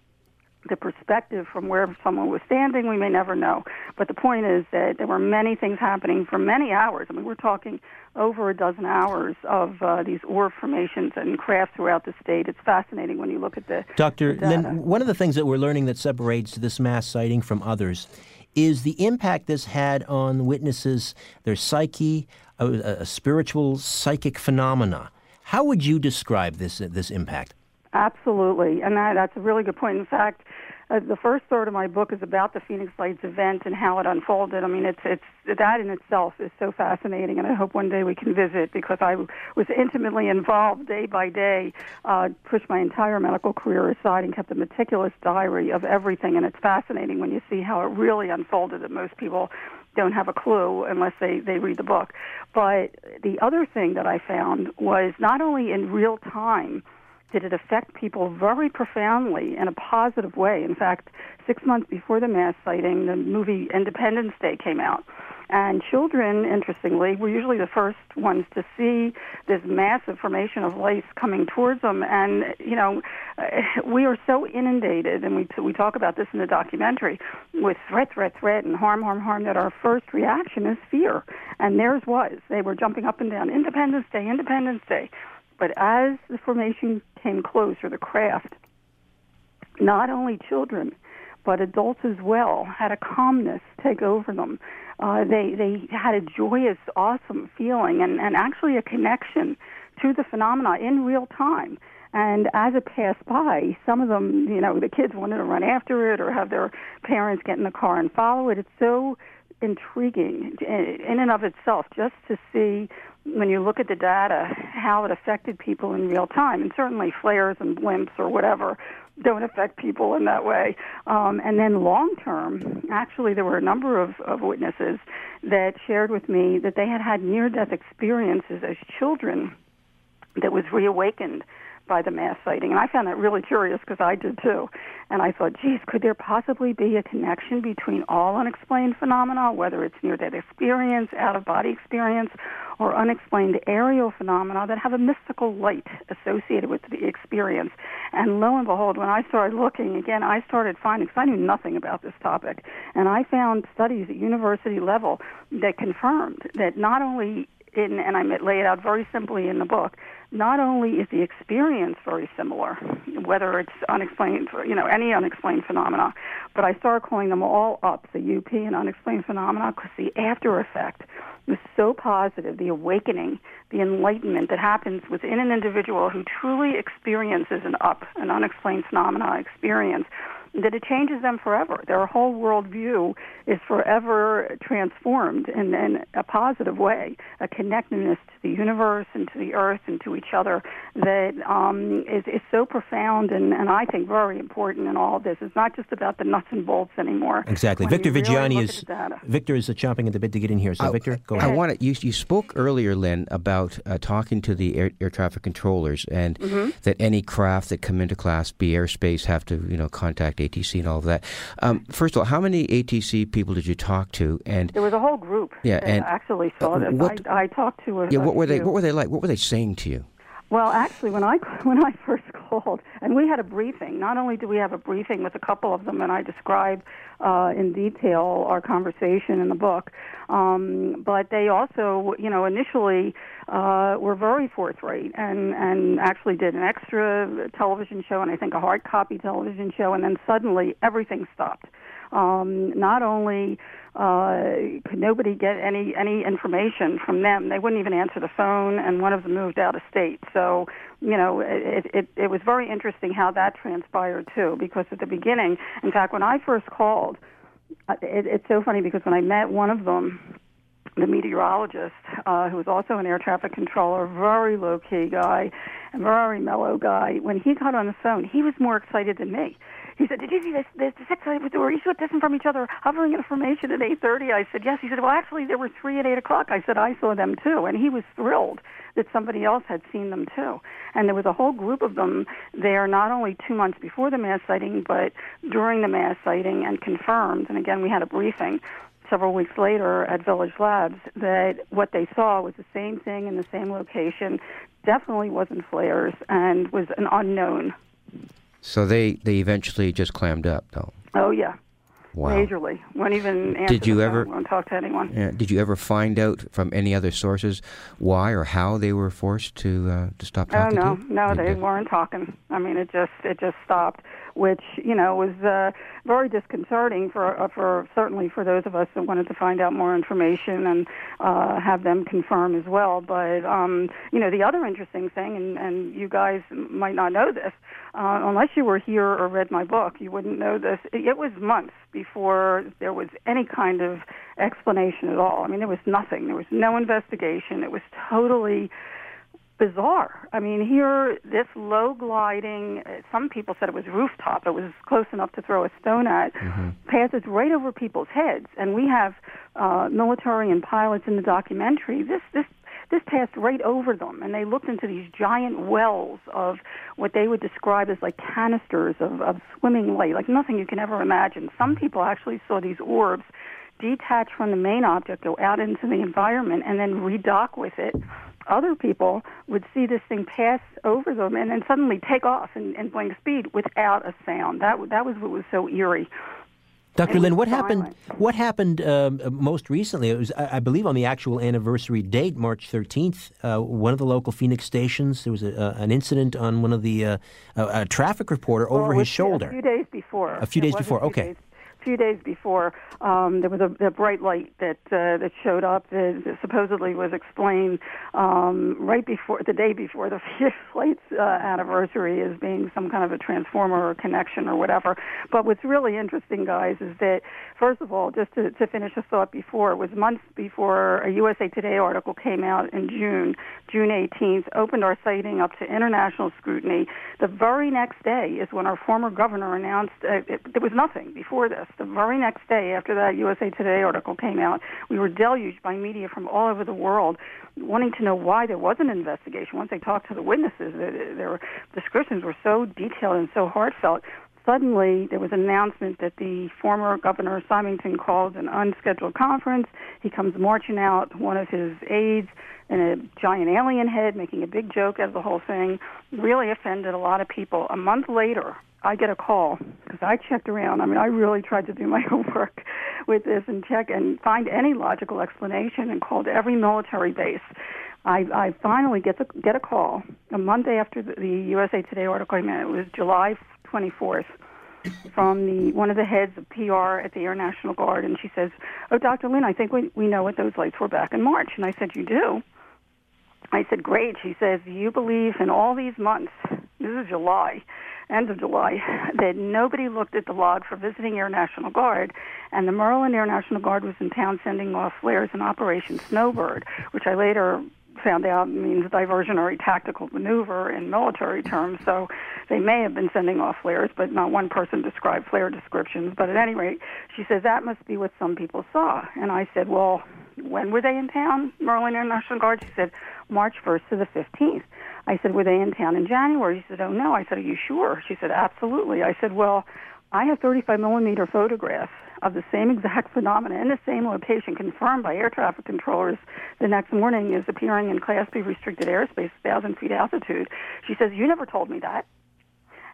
the perspective from where someone was standing, we may never know. But the point is that there were many things happening for many hours. I mean, we're talking over a dozen hours of uh, these ore formations and crafts throughout the state. It's fascinating when you look at the. Dr. The Lynn, one of the things that we're learning that separates this mass sighting from others is the impact this had on witnesses, their psyche, a, a spiritual psychic phenomena. How would you describe this this impact? Absolutely, and that, that's a really good point. In fact, uh, the first third of my book is about the Phoenix Lights event and how it unfolded. I mean, it's it's that in itself is so fascinating, and I hope one day we can visit because I was intimately involved day by day. Uh, pushed my entire medical career aside and kept a meticulous diary of everything, and it's fascinating when you see how it really unfolded that most people don't have a clue unless they, they read the book. But the other thing that I found was not only in real time did it affect people very profoundly in a positive way. In fact, six months before the mass sighting, the movie Independence Day came out. And children, interestingly, were usually the first ones to see this massive formation of lights coming towards them. And, you know, we are so inundated, and we, we talk about this in the documentary, with threat, threat, threat, and harm, harm, harm, that our first reaction is fear. And theirs was. They were jumping up and down, Independence Day, Independence Day. But as the formation came closer, the craft, not only children, but adults as well had a calmness take over them. Uh, they they had a joyous, awesome feeling, and and actually a connection to the phenomena in real time. And as it passed by, some of them, you know, the kids wanted to run after it or have their parents get in the car and follow it. It's so intriguing in and of itself just to see when you look at the data how it affected people in real time and certainly flares and blimps or whatever don't affect people in that way. Um, and then long term actually there were a number of, of witnesses that shared with me that they had had near death experiences as children that was reawakened by the mass sighting. And I found that really curious because I did too. And I thought, geez, could there possibly be a connection between all unexplained phenomena, whether it's near death experience, out of body experience, or unexplained aerial phenomena that have a mystical light associated with the experience? And lo and behold, when I started looking again, I started finding, because I knew nothing about this topic, and I found studies at university level that confirmed that not only in, and I lay it out very simply in the book, not only is the experience very similar, whether it's unexplained, you know, any unexplained phenomena, but I started calling them all up, the UP and unexplained phenomena, because the after effect was so positive, the awakening, the enlightenment that happens within an individual who truly experiences an up, an unexplained phenomena experience that it changes them forever. Their whole worldview is forever transformed in, in a positive way, a connectedness to the universe and to the earth and to each other that um, is, is so profound and, and I think very important in all of this. It's not just about the nuts and bolts anymore. Exactly. When Victor you really Viggiani is at the data. Victor is chomping at the bit to get in here. So I- Victor, go I ahead. want to. You, you spoke earlier, Lynn, about uh, talking to the air, air traffic controllers, and Mm-hmm. that any craft that come into Class B airspace have to, you know, contact ATC and all of that. Um, first of all, how many ATC people did you talk to? And There was a whole group Yeah, that and, actually saw uh, what- I, I talked to a yeah, what were they? What were they like? What were they saying to you? Well, actually, when I when I first called, and we had a briefing. Not only do we have a briefing with a couple of them, and I describe uh, in detail our conversation in the book, um, but they also, you know, initially uh, were very forthright and and actually did an extra television show and I think a hard copy television show, and then suddenly everything stopped. Um, not only uh, could nobody get any any information from them, they wouldn't even answer the phone, and one of them moved out of state. So, you know, it it, it was very interesting how that transpired too, because at the beginning, in fact, when I first called, uh, it, it's so funny because when I met one of them, the meteorologist, uh, who was also an air traffic controller, very low key guy, very mellow guy. When he got on the phone, he was more excited than me. He said, "Did you see this? This, this excited were you distant from each other, hovering information at 8:30?" I said, "Yes." He said, "Well, actually, there were three at eight o'clock." I said, "I saw them too," and he was thrilled that somebody else had seen them too. And there was a whole group of them there, not only two months before the mass sighting, but during the mass sighting, and confirmed. And again, we had a briefing several weeks later at Village Labs that what they saw was the same thing in the same location, definitely wasn't flares, and was an unknown. So they they eventually just clammed up, though. Oh yeah, Wow. majorly. Won't even answer Did you ever- won't talk to anyone. Yeah. Did you ever find out from any other sources why or how they were forced to uh, to stop talking? Oh talking no, you? no, You they weren't talking. I mean, it just it just stopped, which you know was uh, very disconcerting for uh, for certainly for those of us that wanted to find out more information and uh, have them confirm as well. But um, you know, the other interesting thing, and, and you guys might not know this, uh, unless you were here or read my book, you wouldn't know this. It, it was months before there was any kind of explanation at all. I mean, there was nothing. There was no investigation. It was totally bizarre. I mean, here, this low gliding, uh, some people said it was rooftop, it was close enough to throw a stone at, mm-hmm. passes right over people's heads. And we have uh, military and pilots in the documentary. This, this, this passed right over them, and they looked into these giant wells of what they would describe as like canisters of, of swimming light, like nothing you can ever imagine. Some mm-hmm. people actually saw these orbs detach from the main object, go out into the environment, and then redock with it other people would see this thing pass over them and then suddenly take off and, and blink speed without a sound. That that was what was so eerie. Dr. Lynn, what happened? What happened um, most recently? It was, I, believe, on the actual anniversary date, March 13th. Uh, one of the local Phoenix stations. There was a, uh, an incident on one of the uh, a, a, traffic reporter over well, his shoulder. A few days before. A few days before. Few okay. Days few days before, um, there was a, a bright light that uh, that showed up that, supposedly was explained um, right before the day before the flight's uh, anniversary as being some kind of a transformer or connection or whatever. But what's really interesting, guys, is that first of all, just to, to finish a thought before, it was months before a USA Today article came out in June, June 18th, opened our sighting up to international scrutiny. The very next day is when our former governor announced uh, it, there was nothing before this the very next day after that USA Today article came out, we were deluged by media from all over the world wanting to know why there was an investigation. Once they talked to the witnesses, their descriptions were so detailed and so heartfelt. Suddenly, there was an announcement that the former governor Symington called an unscheduled conference. He comes marching out, one of his aides in a giant alien head, making a big joke out of the whole thing. Really offended a lot of people. A month later, I get a call because I checked around. I mean, I really tried to do my homework with this and check and find any logical explanation and called every military base. I, I finally get the, get a call a Monday after the, the USA Today article came out. It was July 24th from the one of the heads of PR at the Air National Guard, and she says, "Oh, Dr. Lynn, I think we we know what those lights were back in March." And I said, "You do?" I said, "Great." She says, "You believe in all these months? This is July." End of July, that nobody looked at the log for visiting Air National Guard, and the Maryland Air National Guard was in town sending off flares in Operation Snowbird, which I later found out means diversionary tactical maneuver in military terms. So they may have been sending off flares, but not one person described flare descriptions. But at any rate, she says that must be what some people saw. And I said, well, when were they in town, Maryland Air National Guard? She said, March 1st to the 15th. I said, were they in town in January? She said, oh, no. I said, are you sure? She said, absolutely. I said, well, I have 35 millimeter photographs of the same exact phenomena in the same location confirmed by air traffic controllers the next morning is appearing in Class B restricted airspace, 1,000 feet altitude. She says, you never told me that.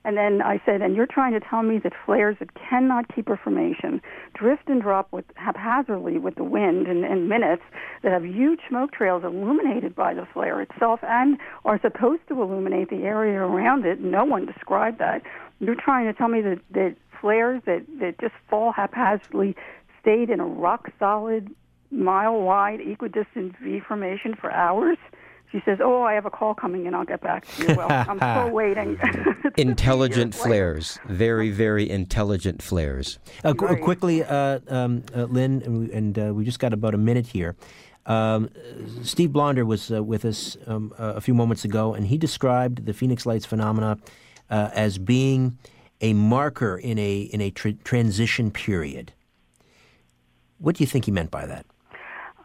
And then I said, and you're trying to tell me that flares that cannot keep a formation drift and drop with haphazardly with the wind in, in minutes that have huge smoke trails illuminated by the flare itself and are supposed to illuminate the area around it. No one described that. You're trying to tell me that, that flares that, that just fall haphazardly stayed in a rock solid, mile wide, equidistant V formation for hours? She says, "Oh, I have a call coming in. I'll get back to you." Well, I'm still waiting. intelligent flares, very, very intelligent flares. Uh, qu- quickly, uh, um, uh, Lynn, and, and uh, we just got about a minute here. Um, Steve Blonder was uh, with us um, a few moments ago, and he described the Phoenix Lights phenomena uh, as being a marker in a in a tr- transition period. What do you think he meant by that?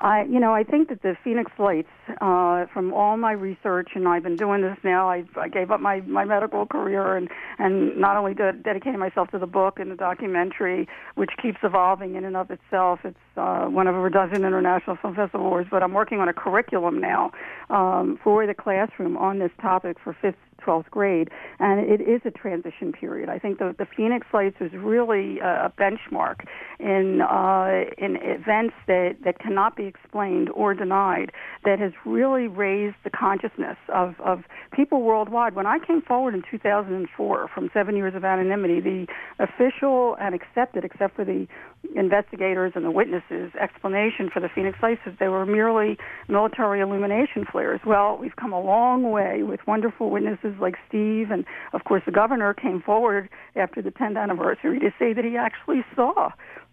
I, you know, I think that the Phoenix Lights, uh, from all my research, and I've been doing this now. I, I gave up my my medical career, and and not only de- dedicating myself to the book and the documentary, which keeps evolving in and of itself. It's uh, one of over a dozen international film festival awards, but I'm working on a curriculum now um, for the classroom on this topic for fifth 12th grade, and it is a transition period. I think the, the Phoenix Lights was really a benchmark in uh, in events that, that cannot be explained or denied that has really raised the consciousness of, of people worldwide. When I came forward in 2004 from seven years of anonymity, the official and accepted, except for the investigators and the witnesses, explanation for the Phoenix Lights is they were merely military illumination flares. Well, we've come a long way with wonderful witnesses like Steve, and of course the governor came forward after the 10th anniversary to say that he actually saw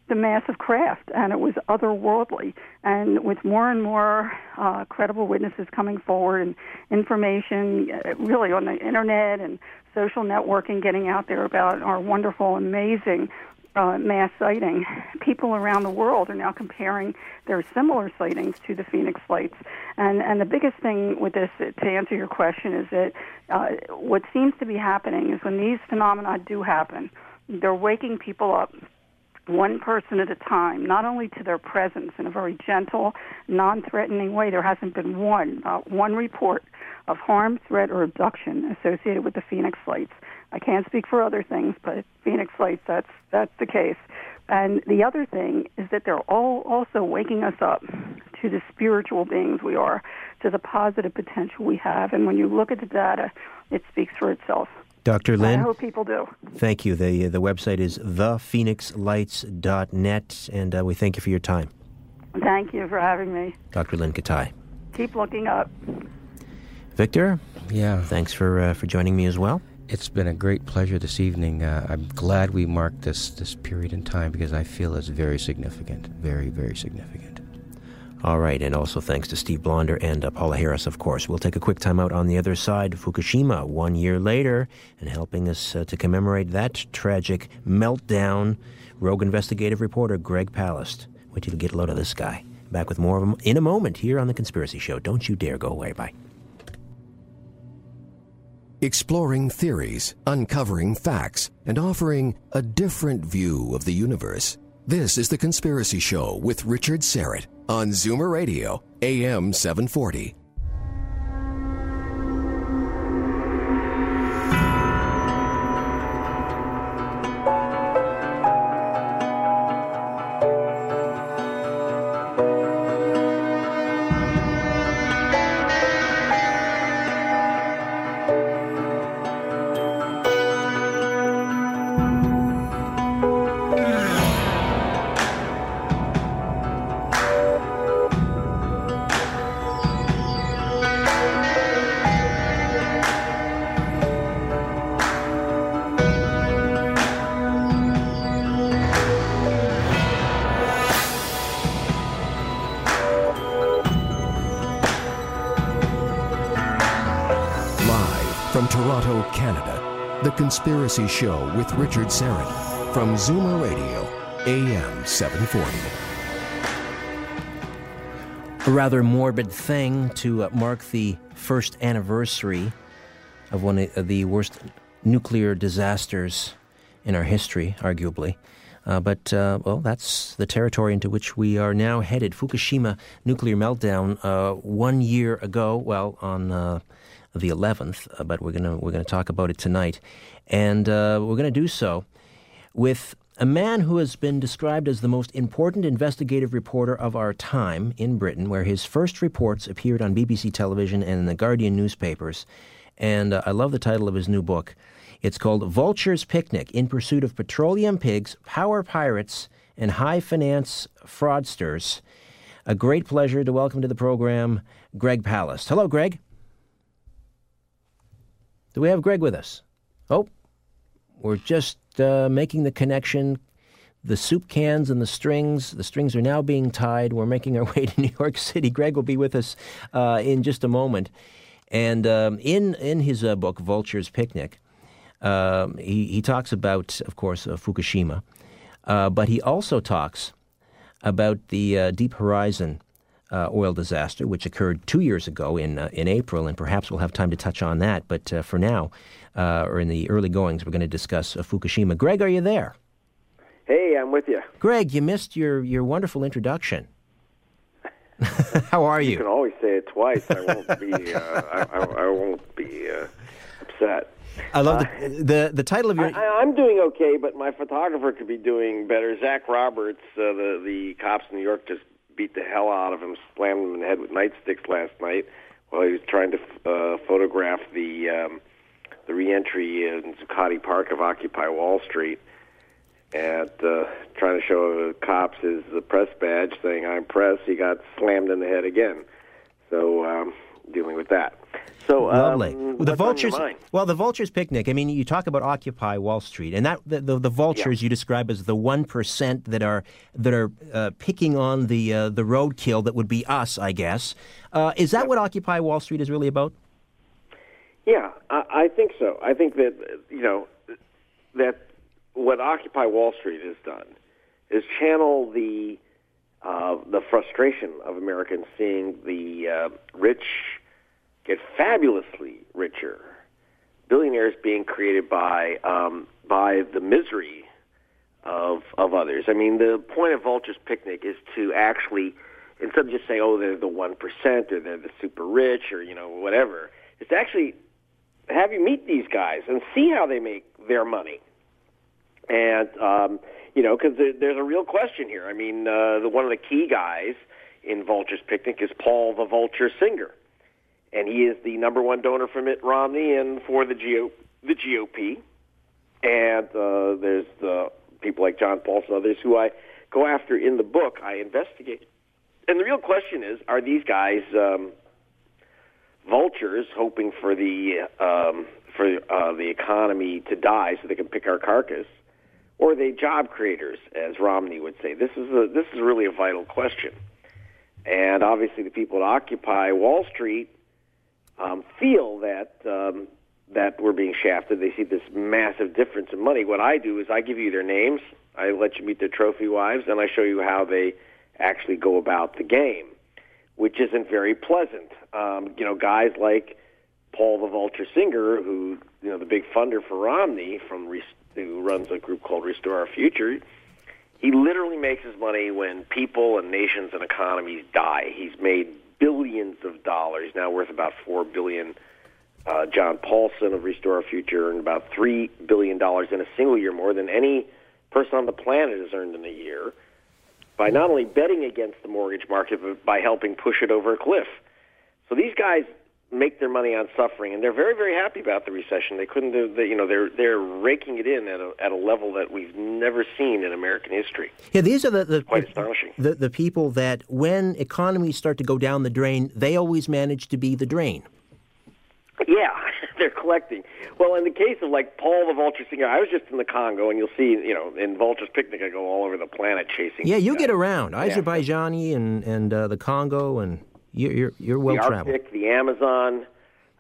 the massive craft, and it was otherworldly. And with more and more uh, credible witnesses coming forward and information, uh, really on the internet and social networking getting out there about our wonderful, amazing uh, mass sighting, people around the world are now comparing their similar sightings to the Phoenix Lights. And and the biggest thing with this, to answer your question, is that uh, what seems to be happening is when these phenomena do happen, they're waking people up one person at a time, not only to their presence in a very gentle, non-threatening way. There hasn't been one, uh, one report of harm, threat, or abduction associated with the Phoenix Lights. I can't speak for other things, but Phoenix Lights, that's that's the case. And the other thing is that they're all also waking us up to the spiritual beings we are, to the positive potential we have. And when you look at the data, it speaks for itself. Dr. Lynn? I hope people do. Thank you. The, the website is thephoenixlights.net, and uh, we thank you for your time. Thank you for having me. Dr. Lynn Kitei. Keep looking up. Victor? Yeah. Thanks for, uh, for joining me as well. It's been a great pleasure this evening. Uh, I'm glad we marked this, this period in time because I feel it's very significant. Very, very significant. All right, and also thanks to Steve Blonder and uh, Paola Harris, of course. We'll take a quick time out on the other side. Fukushima, one year later, and helping us uh, to commemorate that tragic meltdown, rogue investigative reporter Greg Palast. Wait till you get a load of this guy. Back with more of him in a moment here on The Conspiracy Show. Don't you dare go away. Bye. Exploring theories, uncovering facts, and offering a different view of the universe. This is The Conspiracy Show with Richard Syrett on Zoomer Radio, AM 740. Show with Richard Syrett from Zoomer Radio, AM 740. A rather morbid thing to mark the first anniversary of one of the worst nuclear disasters in our history, arguably. Uh, but, uh, well, that's the territory into which we are now headed. Fukushima nuclear meltdown uh, one year ago, well, on uh, the 11th, uh, but we're gonna we're gonna talk about it tonight, and uh, we're gonna do so with a man who has been described as the most important investigative reporter of our time in Britain, where his first reports appeared on BBC television and in the Guardian newspapers. And uh, I love the title of his new book. It's called Vulture's Picnic In Pursuit of Petroleum Pigs, Power Pirates, and High Finance Fraudsters. A great pleasure to welcome to the program Greg Palast. Hello, Greg. Do we have Greg with us? Oh, we're just uh, making the connection. The soup cans and the strings, the strings are now being tied. We're making our way to New York City. Greg will be with us uh, in just a moment. And um, in, in his uh, book, Vulture's Picnic, um, he, he talks about, of course, uh, Fukushima, uh, but he also talks about the uh, Deep Horizon uh, oil disaster, which occurred two years ago in uh, in April, and perhaps we'll have time to touch on that. But uh, for now, uh, or in the early goings, we're going to discuss uh, Fukushima. Greg, are you there? Hey, I'm with you. Greg, you missed your your wonderful introduction. How are you? You can always say it twice. I won't be. Uh, I, I, I, won't be upset. I love the, the the title of your. I, am doing okay, but my photographer could be doing better. Zach Roberts, the the cops in New York just beat the hell out of him, slammed him in the head with nightsticks last night while he was trying to uh, photograph the um, the reentry in Zuccotti Park of Occupy Wall Street, and uh, trying to show the cops his the press badge saying "I'm press." He got slammed in the head again. So um, dealing with that. So Lovely. Um, Well, the what's on your vultures. Well, the vultures picnic. I mean, you talk about Occupy Wall Street, and that the the, the vultures you describe as the one percent that are that are uh, picking on the uh, the roadkill that would be us, I guess. Uh, is that what Occupy Wall Street is really about? Yeah, I, I think so. I think that you know that what Occupy Wall Street has done is channel the uh, the frustration of Americans seeing the uh, rich get fabulously richer, billionaires being created by um, by the misery of of others. I mean, the point of Vulture's Picnic is to actually instead of just saying, "Oh, they're the one percent," or "They're the super rich," or you know whatever, it's to actually have you meet these guys and see how they make their money. And um, you know, because there, there's a real question here. I mean, uh, the one of the key guys in Vulture's Picnic is Paul the Vulture Singer, and he is the number one donor for Mitt Romney and for the GO, the GOP. And uh, there's the people like John Paulson and others who I go after in the book. I investigate, and the real question is: Are these guys? Um, vultures hoping for the um, for uh, the economy to die so they can pick our carcass, or are they job creators, as Romney would say? This is a, this is really a vital question, and obviously the people that occupy Wall Street um, feel that. Um, that we're being shafted. They see this massive difference in money. What I do is I give you their names, I let you meet their trophy wives, and I show you how they actually go about the game which isn't very pleasant. Um, you know, guys like Paul the Vulture Singer, who you know the big funder for Romney, from who runs a group called Restore Our Future. He literally makes his money when people and nations and economies die. He's made billions of dollars, now worth about four billion. Uh, John Paulson of Restore Our Future earned about three billion dollars in a single year, more than any person on the planet has earned in a year by not only betting against the mortgage market, but by helping push it over a cliff. So these guys make their money on suffering, and they're very, very happy about the recession. They couldn't do, they, you know, they're they're raking it in at a at a level that we've never seen in American history. Yeah, these are the the, Quite astonishing. the the people that when economies start to go down the drain, they always manage to be the drain. Yeah, they're collecting. Well, in the case of like Paul the Vulture Singer, I was just in the Congo, and you'll see, you know, in Vulture's Picnic, I go all over the planet chasing. Yeah, you guys. get around Azerbaijani and and uh, the Congo, and you're you're, you're well the. Arctic, the Amazon,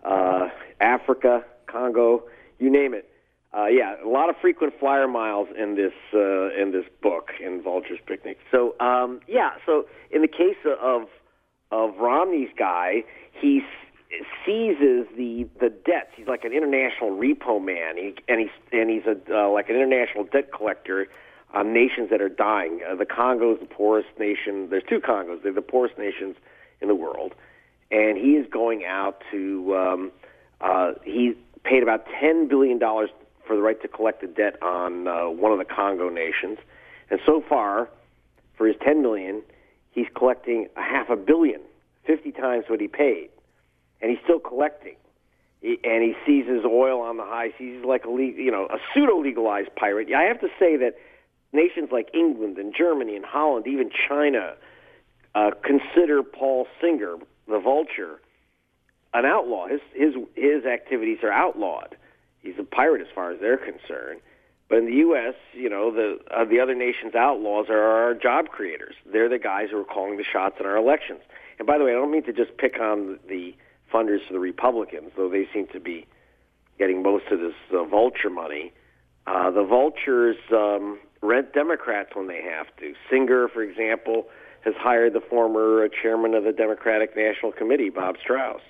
uh, Africa, Congo, you name it. Uh, yeah, a lot of frequent flyer miles in this uh, in this book in Vulture's Picnic. So um, yeah, so in the case of of Romney's guy, he seizes the the debts. He's like an international repo man, he, and he's and he's a uh, like an international debt collector on nations that are dying. Uh, the Congo is the poorest nation. There's two Congos. They're the poorest nations in the world, and he is going out to. Um, uh, he paid about ten billion dollars for the right to collect the debt on uh, one of the Congo nations, and so far, for his ten million, he's collecting a half a billion, fifty times what he paid, and he's still collecting. He, and he seizes oil on the high seas. Like a you know a pseudo legalized pirate. I have to say that nations like England and Germany and Holland, even China, uh, consider Paul Singer, the vulture, an outlaw. His his his activities are outlawed. He's a pirate as far as they're concerned. But in the U.S., you know, the uh, the other nations' outlaws are our job creators. They're the guys who are calling the shots in our elections. And by the way, I don't mean to just pick on the funders for the Republicans, though they seem to be getting most of this uh, vulture money. Uh, the vultures um, rent Democrats when they have to. Singer, for example, has hired the former chairman of the Democratic National Committee, Bob Strauss.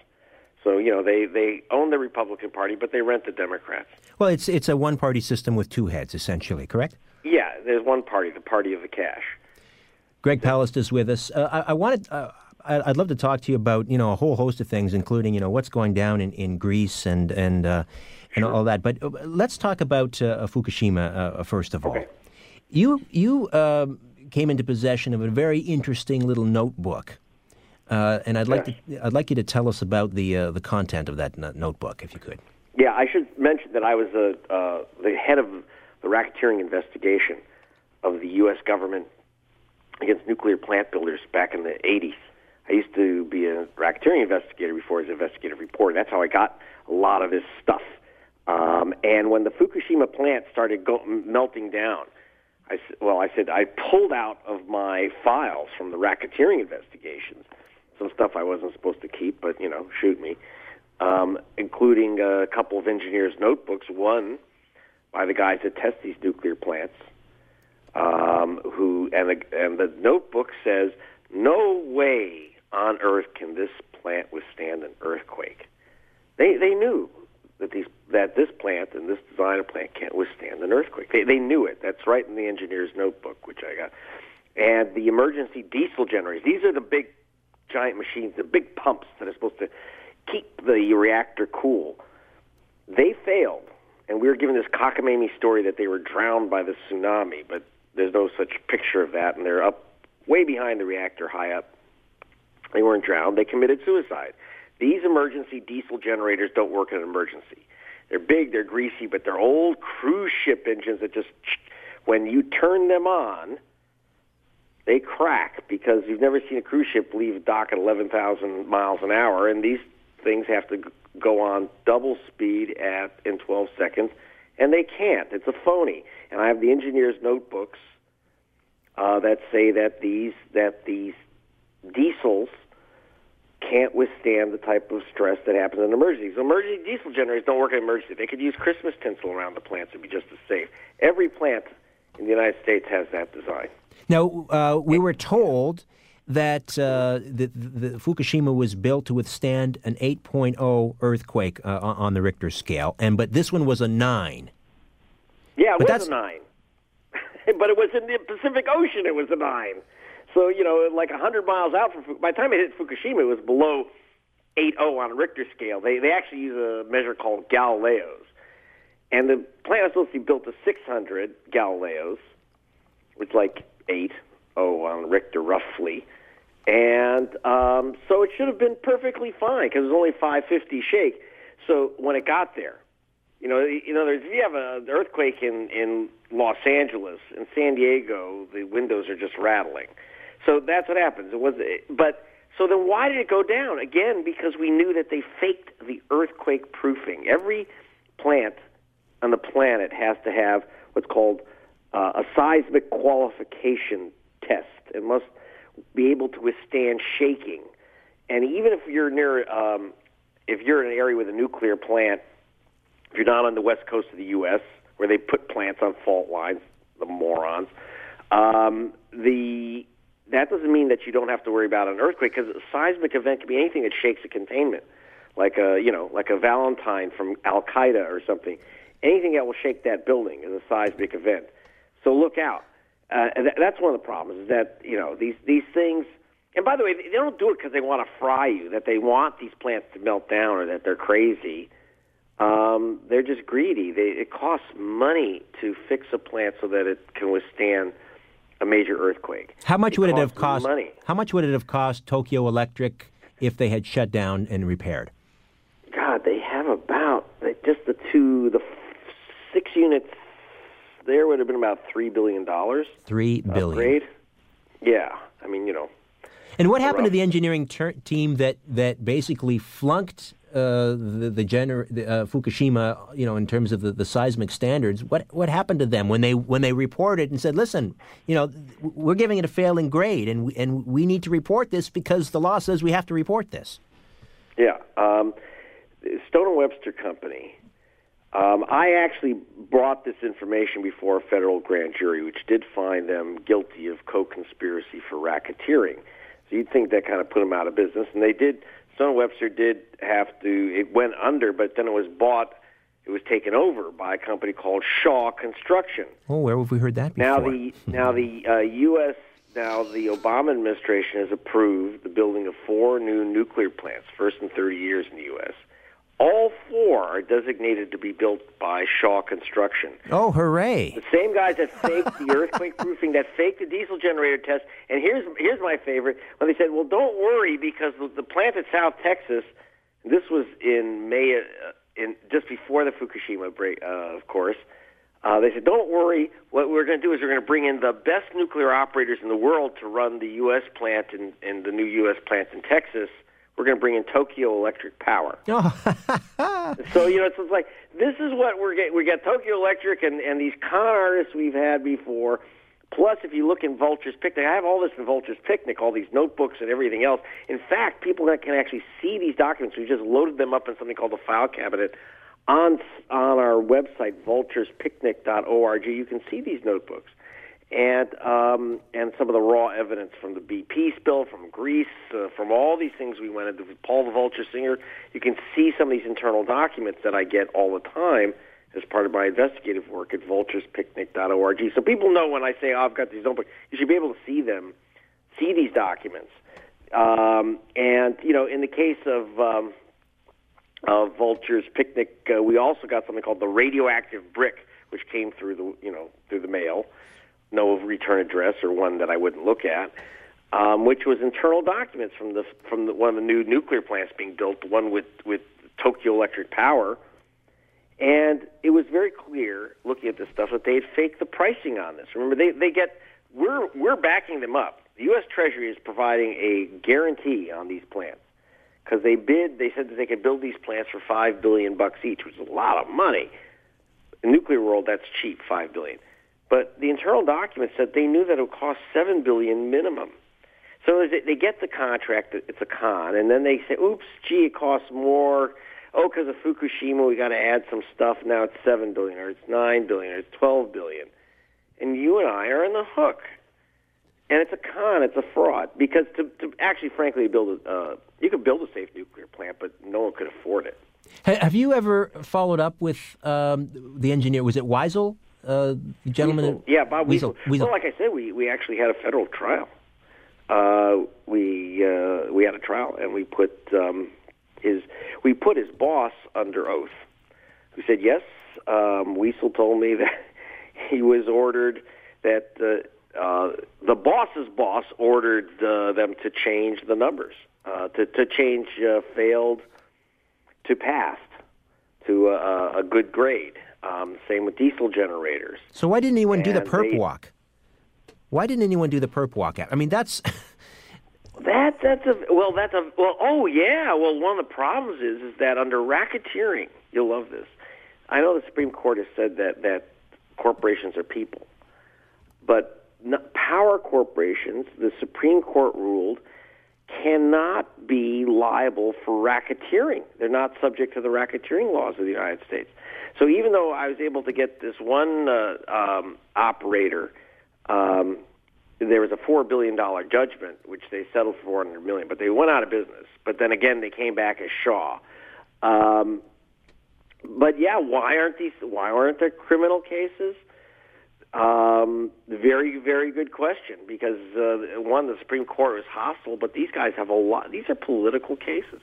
So you know they they own the Republican Party, but they rent the Democrats. Well, it's it's a one party system with two heads, essentially, correct? Yeah, there's one party, the party of the cash. Greg Palast is with us. Uh, I, I wanted. Uh, I- I'd love to talk to you about you know a whole host of things, including you know what's going down in, in Greece and and uh, and all that. But uh, let's talk about uh, Fukushima uh, first of all. Okay. You you um, came into possession of a very interesting little notebook, uh, and I'd like to I'd like you to tell us about the uh, the content of that notebook, if you could. Yeah, I should mention that I was a, uh, the head of the racketeering investigation of the U.S. government against nuclear plant builders back in the 80s. I used to be a racketeering investigator before I was an investigative reporter. That's how I got a lot of this stuff. Um, and when the Fukushima plant started go- melting down, I well, I said I pulled out of my files from the racketeering investigations some stuff I wasn't supposed to keep, but you know, shoot me, um, including a couple of engineers' notebooks. One by the guys that test these nuclear plants, um, who and the and the notebook says, "No way on Earth can this plant withstand an earthquake." They they knew that these that this plant and this design of plant can't withstand an earthquake. They they knew it. That's right in the engineer's notebook, which I got. And the emergency diesel generators. These are the big giant machines, the big pumps that are supposed to keep the reactor cool. They failed, and we were given this cockamamie story that they were drowned by the tsunami, but there's no such picture of that, and they're up way behind the reactor, high up. They weren't drowned. They committed suicide. These emergency diesel generators don't work in an emergency. They're big, they're greasy, but they're old cruise ship engines that just, when you turn them on, they crack because you've never seen a cruise ship leave dock at 11,000 miles an hour, and these things have to go on double speed at in 12 seconds, and they can't. It's a phony. And I have the engineer's notebooks uh, that say that these that these diesels can't withstand the type of stress that happens in emergencies. Emergency diesel generators don't work in emergency. They could use Christmas tinsel around the plants and be just as safe. Every plant in the United States has that design. Now, uh, we were told that uh, the, the, Fukushima was built to withstand an 8.0 earthquake uh, on the Richter scale, and but this one was a nine. Yeah, it but was a nine, but it was in the Pacific Ocean. It was a nine. So you know, like a hundred miles out from by the time it hit Fukushima, it was below 8.0 on a Richter scale. They they actually use a measure called Galileos, and the plant was supposed to be built to 600 Galileos, which is like eight oh on Richter roughly, and um, so it should have been perfectly fine because it was only 550 shake. So when it got there, you know, you know, if you have an earthquake in in Los Angeles in San Diego, the windows are just rattling. So that's what happens. It was, but so then why did it go down again? Because we knew that they faked the earthquake proofing. Every plant on the planet has to have what's called uh, a seismic qualification test. It must be able to withstand shaking. And even if you're near, um, if you're in an area with a nuclear plant, if you're not on the west coast of the U.S. where they put plants on fault lines, the morons, um, the that doesn't mean that you don't have to worry about an earthquake because a seismic event can be anything that shakes a containment, like a you know like a Valentine from Al Qaeda or something. Anything that will shake that building is a seismic event. So look out. Uh, and th- that's one of the problems is that you know these these things. And by the way, they don't do it because they want to fry you. That they want these plants to melt down or that they're crazy. Um, they're just greedy. They, it costs money to fix a plant so that it can withstand a major earthquake. How much it would it have cost? Money. How much would it have cost Tokyo Electric if they had shut down and repaired? God, they have about just the two, the six units there would have been about three billion dollars. Three billion. Upgrade. Yeah, I mean, you know. And what happened to the engineering ter- team that that basically flunked uh, the the, gener- the uh, Fukushima, you know, in terms of the, the seismic standards? What what happened to them when they when they reported and said, "Listen, you know, we're giving it a failing grade, and we, and we need to report this because the law says we have to report this." Yeah, um, Stone and Webster Company um, I actually brought this information before a federal grand jury, which did find them guilty of co-conspiracy for racketeering. So you'd think that kind of put them out of business, and they did. Stone Webster did have to. It went under, but then it was bought. It was taken over by a company called Shaw Construction. Oh, where have we heard that before? Now the now the uh, U.S. Now the Obama administration has approved the building of four new nuclear plants, first in 30 years in the U.S. All four are designated to be built by Shaw Construction. Oh, hooray! The same guys that faked the earthquake proofing, that faked the diesel generator test. And here's here's my favorite when they said, "Well, don't worry because the, the plant at South Texas, this was in May, uh, in just before the Fukushima break, uh, of course." Uh, they said, "Don't worry. What we're going to do is we're going to bring in the best nuclear operators in the world to run the U.S. plant and, and the new U.S. plant in Texas. We're going to bring in Tokyo Electric Power." so you know, it's, it's like this is what we're getting. We got Tokyo Electric and and these con artists we've had before. Plus, if you look in Vulture's Picnic, I have all this in Vulture's Picnic, all these notebooks and everything else. In fact, people that can actually see these documents, we just loaded them up in something called the file cabinet on on our website, vulturespicnic.org. You can see these notebooks and um, and some of the raw evidence from the BP spill, from Greece, uh, from all these things we went into. Paul the Vulture Singer, you can see some of these internal documents that I get all the time as part of my investigative work at vulturespicnic.org. So people know when I say, oh, I've got these notebooks, you should be able to see them, see these documents. Um, and, you know, in the case of, um, of Vulture's Picnic, uh, we also got something called the radioactive brick, which came through the, you know, through the mail. No return address or one that I wouldn't look at. Um, which was internal documents from the from the, one of the new nuclear plants being built, the one with with Tokyo Electric Power, and it was very clear, looking at this stuff, that they had faked the pricing on this. Remember, they, they get, we're, we're backing them up. The U.S. Treasury is providing a guarantee on these plants because they bid, they said that they could build these plants for five billion bucks each, which is a lot of money. In the nuclear world, that's cheap, five billion. But the internal documents said they knew that it would cost seven billion minimum. So they get the contract, it's a con, and then they say, "Oops, gee, it costs more." oh, because of Fukushima, we got to add some stuff. Now it's seven billion, or it's nine billion, or it's twelve billion, and you and I are in the hook. And it's a con, it's a fraud because to, to actually, frankly, build a uh, you could build a safe nuclear plant, but no one could afford it. Have you ever followed up with um, the engineer? Was it Weisel, uh, gentleman? Wiesel. Yeah, Bob Wiesel. Wiesel. Well, like I said, we we actually had a federal trial. Uh, we uh, we had a trial, and we put um, his we put his boss under oath, who said yes. Um, Wiesel told me that he was ordered that uh, uh, the boss's boss ordered uh, them to change the numbers, uh, to to change uh, failed to passed to a, a good grade. Um, same with diesel generators. So why didn't anyone and do the perp they, walk? Why didn't anyone do the perp walk? Out? I mean, that's That that's a well that's a well oh yeah well one of the problems is is that under racketeering you'll love this I know the Supreme Court has said that that corporations are people but power corporations the Supreme Court ruled cannot be liable for racketeering they're not subject to the racketeering laws of the United States so even though I was able to get this one uh, um, operator um, there was a four billion dollar judgment, which they settled for four hundred million, but they went out of business. But then again, they came back as Shaw. Um, but yeah, why aren't these? Why aren't there criminal cases? Um, very, very good question. Because uh, one, the Supreme Court was hostile, but these guys have a lot. These are political cases.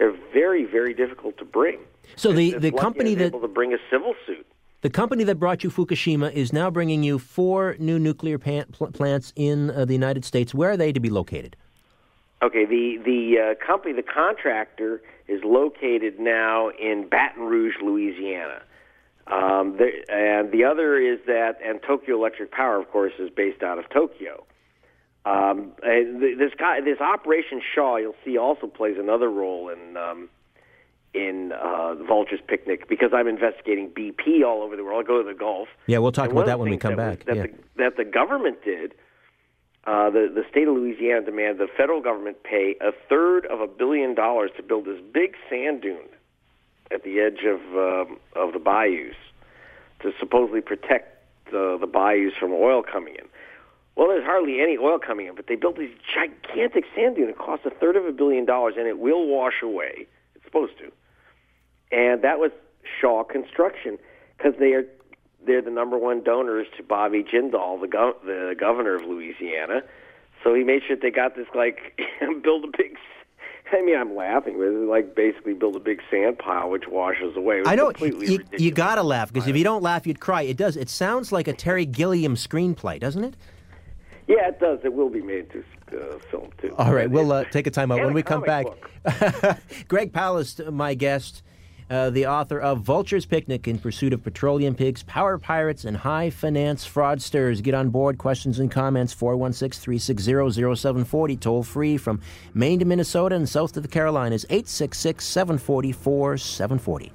They're very, very difficult to bring. So the the company that able to bring a civil suit. The company that brought you Fukushima is now bringing you four new nuclear plant, pl- plants in uh, the United States. Where are they to be located? Okay, the the uh, company, the contractor, is located now in Baton Rouge, Louisiana. Um, there, and the other is that, and Tokyo Electric Power, of course, is based out of Tokyo. Um, this guy, this Operation Shaw, you'll see, also plays another role in um, in uh, Vulture's Picnic because I'm investigating BP all over the world. I go to the Gulf. Yeah, we'll talk about that when we come that back. that, yeah. the, that the government did. Uh, the the state of Louisiana demanded the federal government pay a third of a billion dollars to build this big sand dune at the edge of um, of the bayous to supposedly protect the the bayous from oil coming in. Well, there's hardly any oil coming in, but they built these gigantic sand dunes. It cost a third of a billion dollars, and it will wash away. It's supposed to and that was Shaw Construction because they are they're the number one donors to Bobby Jindal, the go- the governor of Louisiana. So he made sure they got this like build a big. I mean, I'm laughing, but it's like basically build a big sand pile which washes away. I know you, you got to laugh because if you don't laugh, you'd cry. It does. It sounds like a Terry Gilliam screenplay, doesn't it? Yeah, it does. It will be made into uh, film too. All right, we'll uh, take a time out when we come back. Greg Palast, my guest uh, the author of Vulture's Picnic in Pursuit of Petroleum Pigs, Power Pirates, and High Finance Fraudsters. Get on board. Questions and comments 416 360 0740. Toll free from Maine to Minnesota and south to the Carolinas 866 744 740.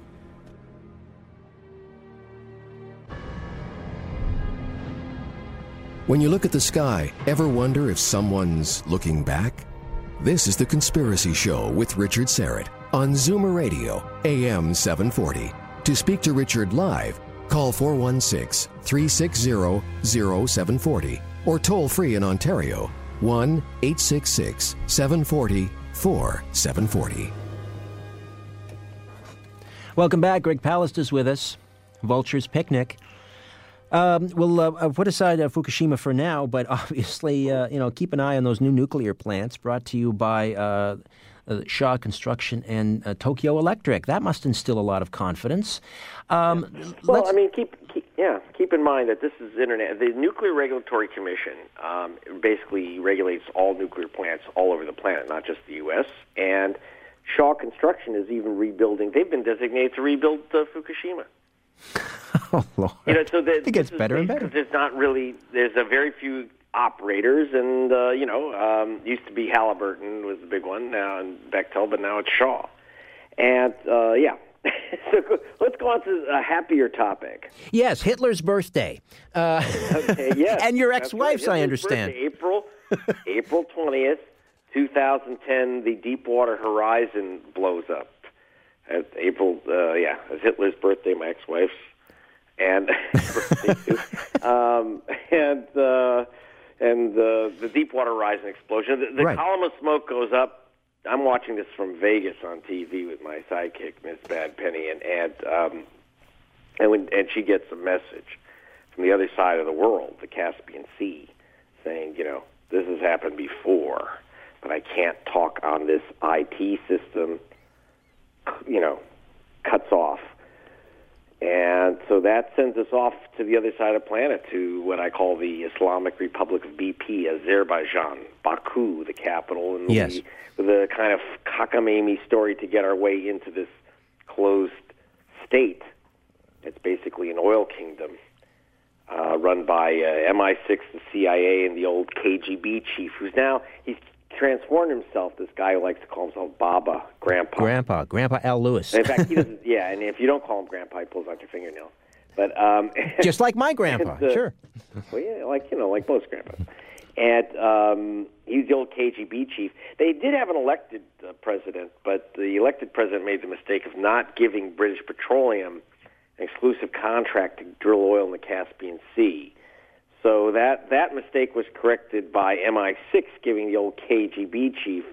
When you look at the sky, ever wonder if someone's looking back? This is The Conspiracy Show with Richard Syrett on Zoomer Radio, AM 740. To speak to Richard live, call 416 360 0740 or toll free in Ontario 1 866 740 4740. Welcome back. Greg Palast is with us. Vulture's Picnic. Um, we'll uh, put aside uh, Fukushima for now, but obviously, uh, you know, keep an eye on those new nuclear plants. Brought to you by uh, uh, Shaw Construction and uh, Tokyo Electric. That must instill a lot of confidence. Um, well, I mean, keep, keep, yeah, keep in mind that this is internet. The Nuclear Regulatory Commission um, basically regulates all nuclear plants all over the planet, not just the U.S. And Shaw Construction is even rebuilding. They've been designated to rebuild Fukushima. oh Lord! You know, so that it gets better and better. There's not really. There's a very few operators, and uh, you know, um, used to be Halliburton was the big one, now and Bechtel, but now it's Shaw. And uh, yeah, so let's go on to a happier topic. Yes, Hitler's birthday. Uh, okay, yes, and your ex-wife's, right. I understand. Birthday, April, April twentieth, two thousand ten. The Deepwater Horizon blows up at April, uh, yeah, it's Hitler's birthday, my ex-wife's, and. Um, and uh, and uh, the Deepwater Horizon explosion. The, the Right. column of smoke goes up. I'm watching this from Vegas on TV with my sidekick, Miss Bad Penny, and and um, and when and she gets a message from the other side of the world, the Caspian Sea, saying, you know, this has happened before, but I can't talk on this IT system you know, cuts off. And so that sends us off to the other side of the planet to what I call the Islamic Republic of BP, Azerbaijan, Baku, the capital, and Yes. we, with a kind of cockamamie story to get our way into this closed state. It's basically an oil kingdom uh, run by uh, MI6, the CIA, and the old KGB chief, who's now he's transformed himself. This guy who likes to call himself Baba, Grandpa. Grandpa, Grandpa Al Lewis. In fact, he doesn't. Yeah, and if you don't call him Grandpa, he pulls out your fingernails. But um, Just like my grandpa, and, uh, sure. Well, yeah, like you know, like most grandpas. And um, he's the old KGB chief. They did have an elected uh, president, but the elected president made the mistake of not giving British Petroleum an exclusive contract to drill oil in the Caspian Sea. So that that mistake was corrected by MI6 giving the old KGB chief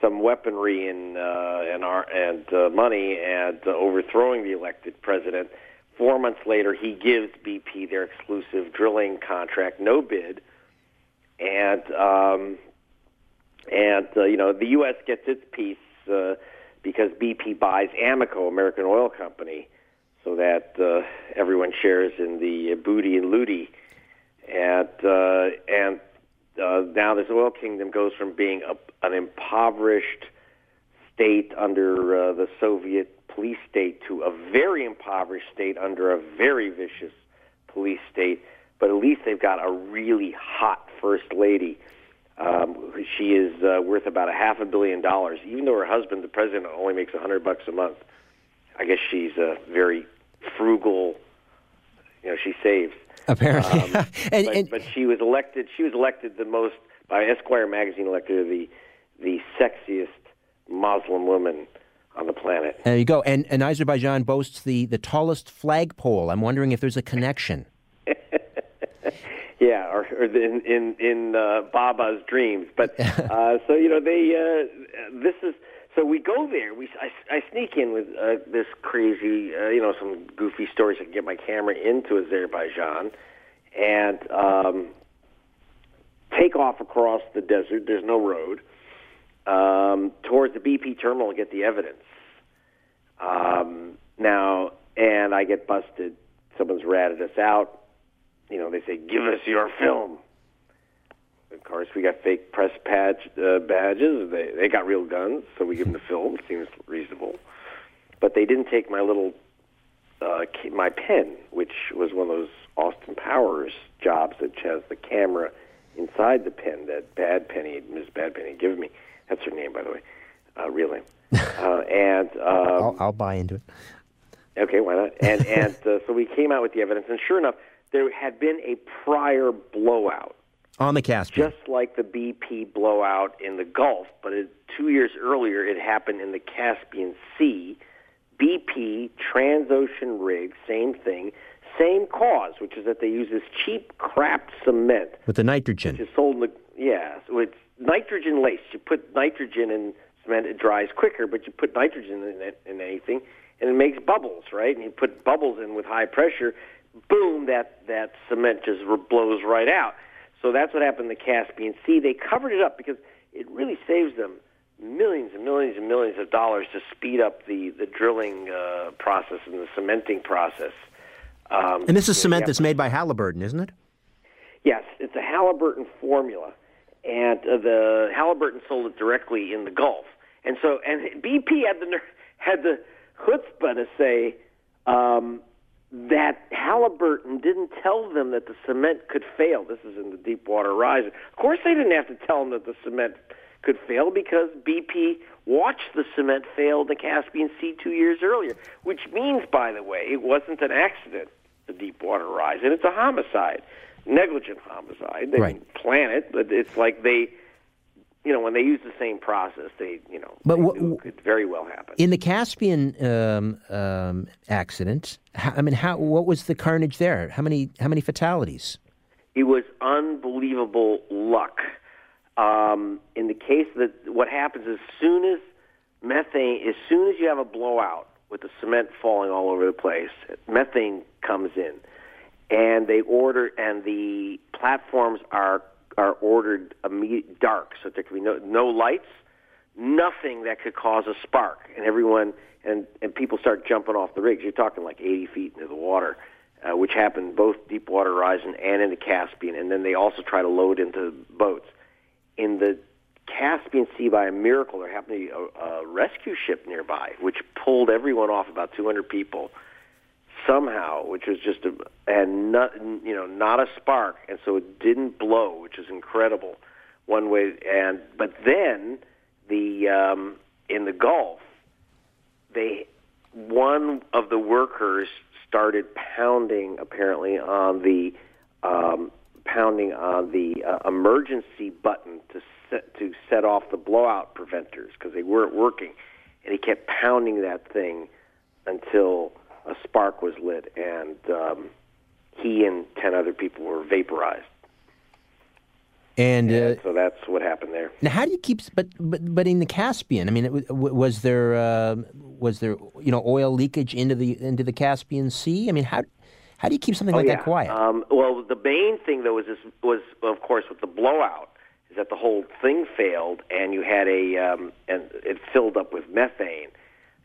some weaponry and uh, and our, and uh, money and uh, overthrowing the elected president. Four months later, he gives BP their exclusive drilling contract, no bid, and um, and uh, you know the U.S. gets its piece uh, because BP buys Amoco, American Oil Company, so that uh, everyone shares in the booty and looty, and uh, and uh, now this oil kingdom goes from being a, an impoverished state under uh, the Soviet police state to a very impoverished state under a very vicious police state. But at least they've got a really hot first lady. Um, she is uh, worth about a half a billion dollars, even though her husband, the president, only makes a hundred bucks a month. I guess she's a very frugal. You know, she saves. Apparently. Um, and, but, and but she was elected. She was elected the most by Esquire magazine. Elected the the sexiest Muslim woman on the planet. there you go. And, and Azerbaijan boasts the, the tallest flagpole. I'm wondering if there's a connection. Yeah, or, or in in in uh, Baba's dreams. But uh, so you know they uh, this is so we go there. We I, I sneak in with uh, this crazy uh, you know some goofy stories. I can get my camera into Azerbaijan and um, take off across the desert. There's no road um, towards the BP terminal to get the evidence. Um, now, and I get busted. Someone's ratted us out. You know, they say, "Give us your film." Of course, we got fake press badge, uh, badges. They they got real guns, so we give them the film. Seems reasonable. but they didn't take my little uh, my pen, which was one of those Austin Powers jobs that has the camera inside the pen that Bad Penny, Miss Bad Penny, had given me. That's her name, by the way, uh, real name. uh, and um, I'll, I'll buy into it. Okay, why not? And and uh, so we came out with the evidence, and sure enough, there had been a prior blowout, On the Caspian. just like the BP blowout in the Gulf, but it, two years earlier it happened in the Caspian Sea. BP Transocean rig, same thing, same cause, which is that they use this cheap crap cement with the nitrogen. which is sold in the yeah, so it's nitrogen laced. You put nitrogen in cement, it dries quicker, but you put nitrogen in it in anything, and it makes bubbles, right? And you put bubbles in with high pressure, boom, that that cement just blows right out. So that's what happened in the Caspian Sea. They covered it up because it really saves them millions and millions and millions of dollars to speed up the the drilling uh, process and the cementing process. Um, And this is cement that's made by Halliburton, isn't it? Yes, it's a Halliburton formula, and uh, the Halliburton sold it directly in the Gulf, and so and BP had the had the chutzpah to say um, that Halliburton didn't tell them that the cement could fail. This is in the Deepwater Horizon. Of course, they didn't have to tell them that the cement could fail because BP watched the cement fail in the Caspian Sea two years earlier, which means, by the way, it wasn't an accident. The Deepwater Horizon, it's a homicide, negligent homicide. They Right. didn't plan it, but it's like they, you know, when they use the same process, they, you know, But what- it could very well happen. In the Caspian um, um, accident, how, I mean, how what was the carnage there? How many how many fatalities? it was unbelievable luck. Um, in the case that what happens as soon as methane, as soon as you have a blowout with the cement falling all over the place, methane comes in, and they order, and the platforms are are ordered immediate dark, so there can be no no lights, nothing that could cause a spark, and everyone and and people start jumping off the rigs. You're talking like 80 feet into the water uh, which happened both Deepwater Horizon and in the Caspian, and then they also try to load into boats. In the Caspian Sea, by a miracle, there happened to be a, a rescue ship nearby, which pulled everyone off, about 200 people, somehow, which was just a and not you know not a spark, and so it didn't blow, which is incredible. One way, and but then the um, in the Gulf, they one of the workers started pounding apparently on the um, pounding on the uh, emergency button to set to set off the blowout preventers because they weren't working, and he kept pounding that thing until a spark was lit, and um, he and ten other people were vaporized. And uh, So that's what happened there. now, how do you keep? But but but in the Caspian, I mean, it, was there uh, was there you know oil leakage into the into the Caspian Sea? I mean, how how do you keep something Oh, like yeah. that quiet? Um, well, the main thing though was this, was of course with the blowout is that the whole thing failed and you had a um, and it filled up with methane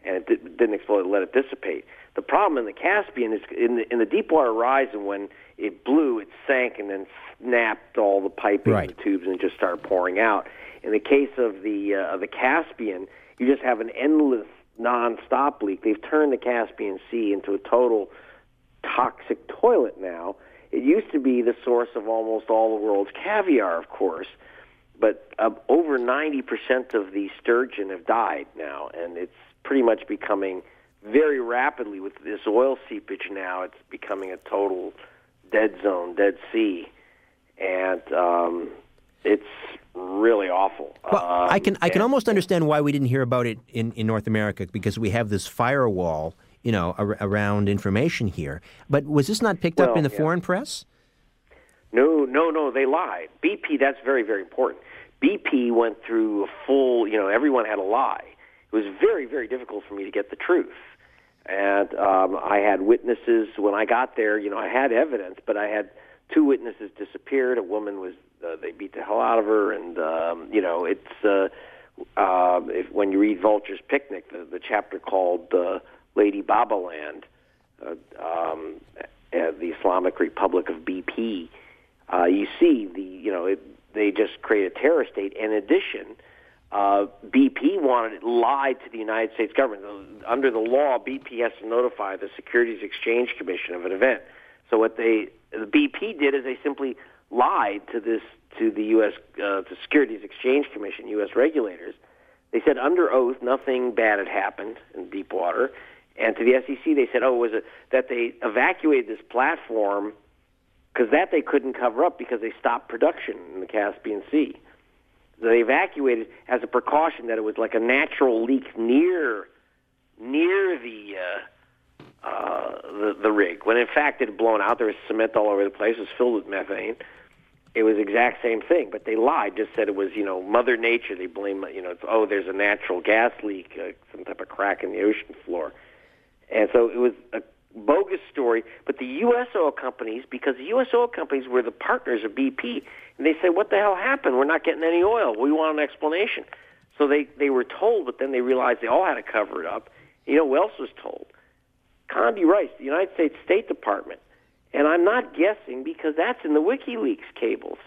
and it di- didn't explode. It let it dissipate. The problem in the Caspian is in the in the Deepwater Horizon when it blew, it sank and then snapped all the piping Right. the tubes and just started pouring out. In the case of the uh, of the Caspian, you just have an endless non-stop leak. They've turned the Caspian Sea into a total toxic toilet now. It used to be the source of almost all the world's caviar, of course, but uh, over 90% of the sturgeon have died now, and it's pretty much becoming very rapidly with this oil seepage now, it's becoming a total dead zone, dead sea, and um, it's really awful. Well, I Um, can I can and- almost understand why we didn't hear about it in, in North America because we have this firewall, you know, ar- around information here. But was this not picked up in the yeah. foreign press? No, no, no, they lied. BP, that's very, very important. BP went through a full, you know, everyone had a lie. It was very, very difficult for me to get the truth. And um, I had witnesses when I got there, you know, I had evidence, but I had two witnesses disappeared. A woman was, uh, they beat the hell out of her. And, um, you know, it's, uh, uh, if, when you read Vulture's Picnic, the, the chapter called uh, Lady Babaland, uh, um, uh, the Islamic Republic of BP, uh, you see the you know it, they just create a terror state. In addition, uh, BP wanted it lied to the United States government. Under the law, BP has to notify the Securities Exchange Commission of an event. So what they the BP did is they simply lied to this to the U.S. Uh, the Securities Exchange Commission, U.S. regulators. They said under oath nothing bad had happened in Deepwater, and to the SEC they said, oh, was it that they evacuated this platform because that they couldn't cover up because they stopped production in the Caspian Sea. They evacuated as a precaution that it was like a natural leak near near the uh, uh, the, the rig, when in fact it had blown out. There was cement all over the place. It was filled with methane. It was exact same thing, but they lied. Just said it was you know Mother Nature. They blame you know it's, oh there's a natural gas leak, uh, some type of crack in the ocean floor, and so it was a bogus story. But the U.S. oil companies, because the U.S. oil companies were the partners of BP, and they said, "What the hell happened? We're not getting any oil. We want an explanation." So they they were told, but then they realized they all had to cover it up. You know who else was told? Condi Rice, the United States State Department, and I'm not guessing because that's in the WikiLeaks cables.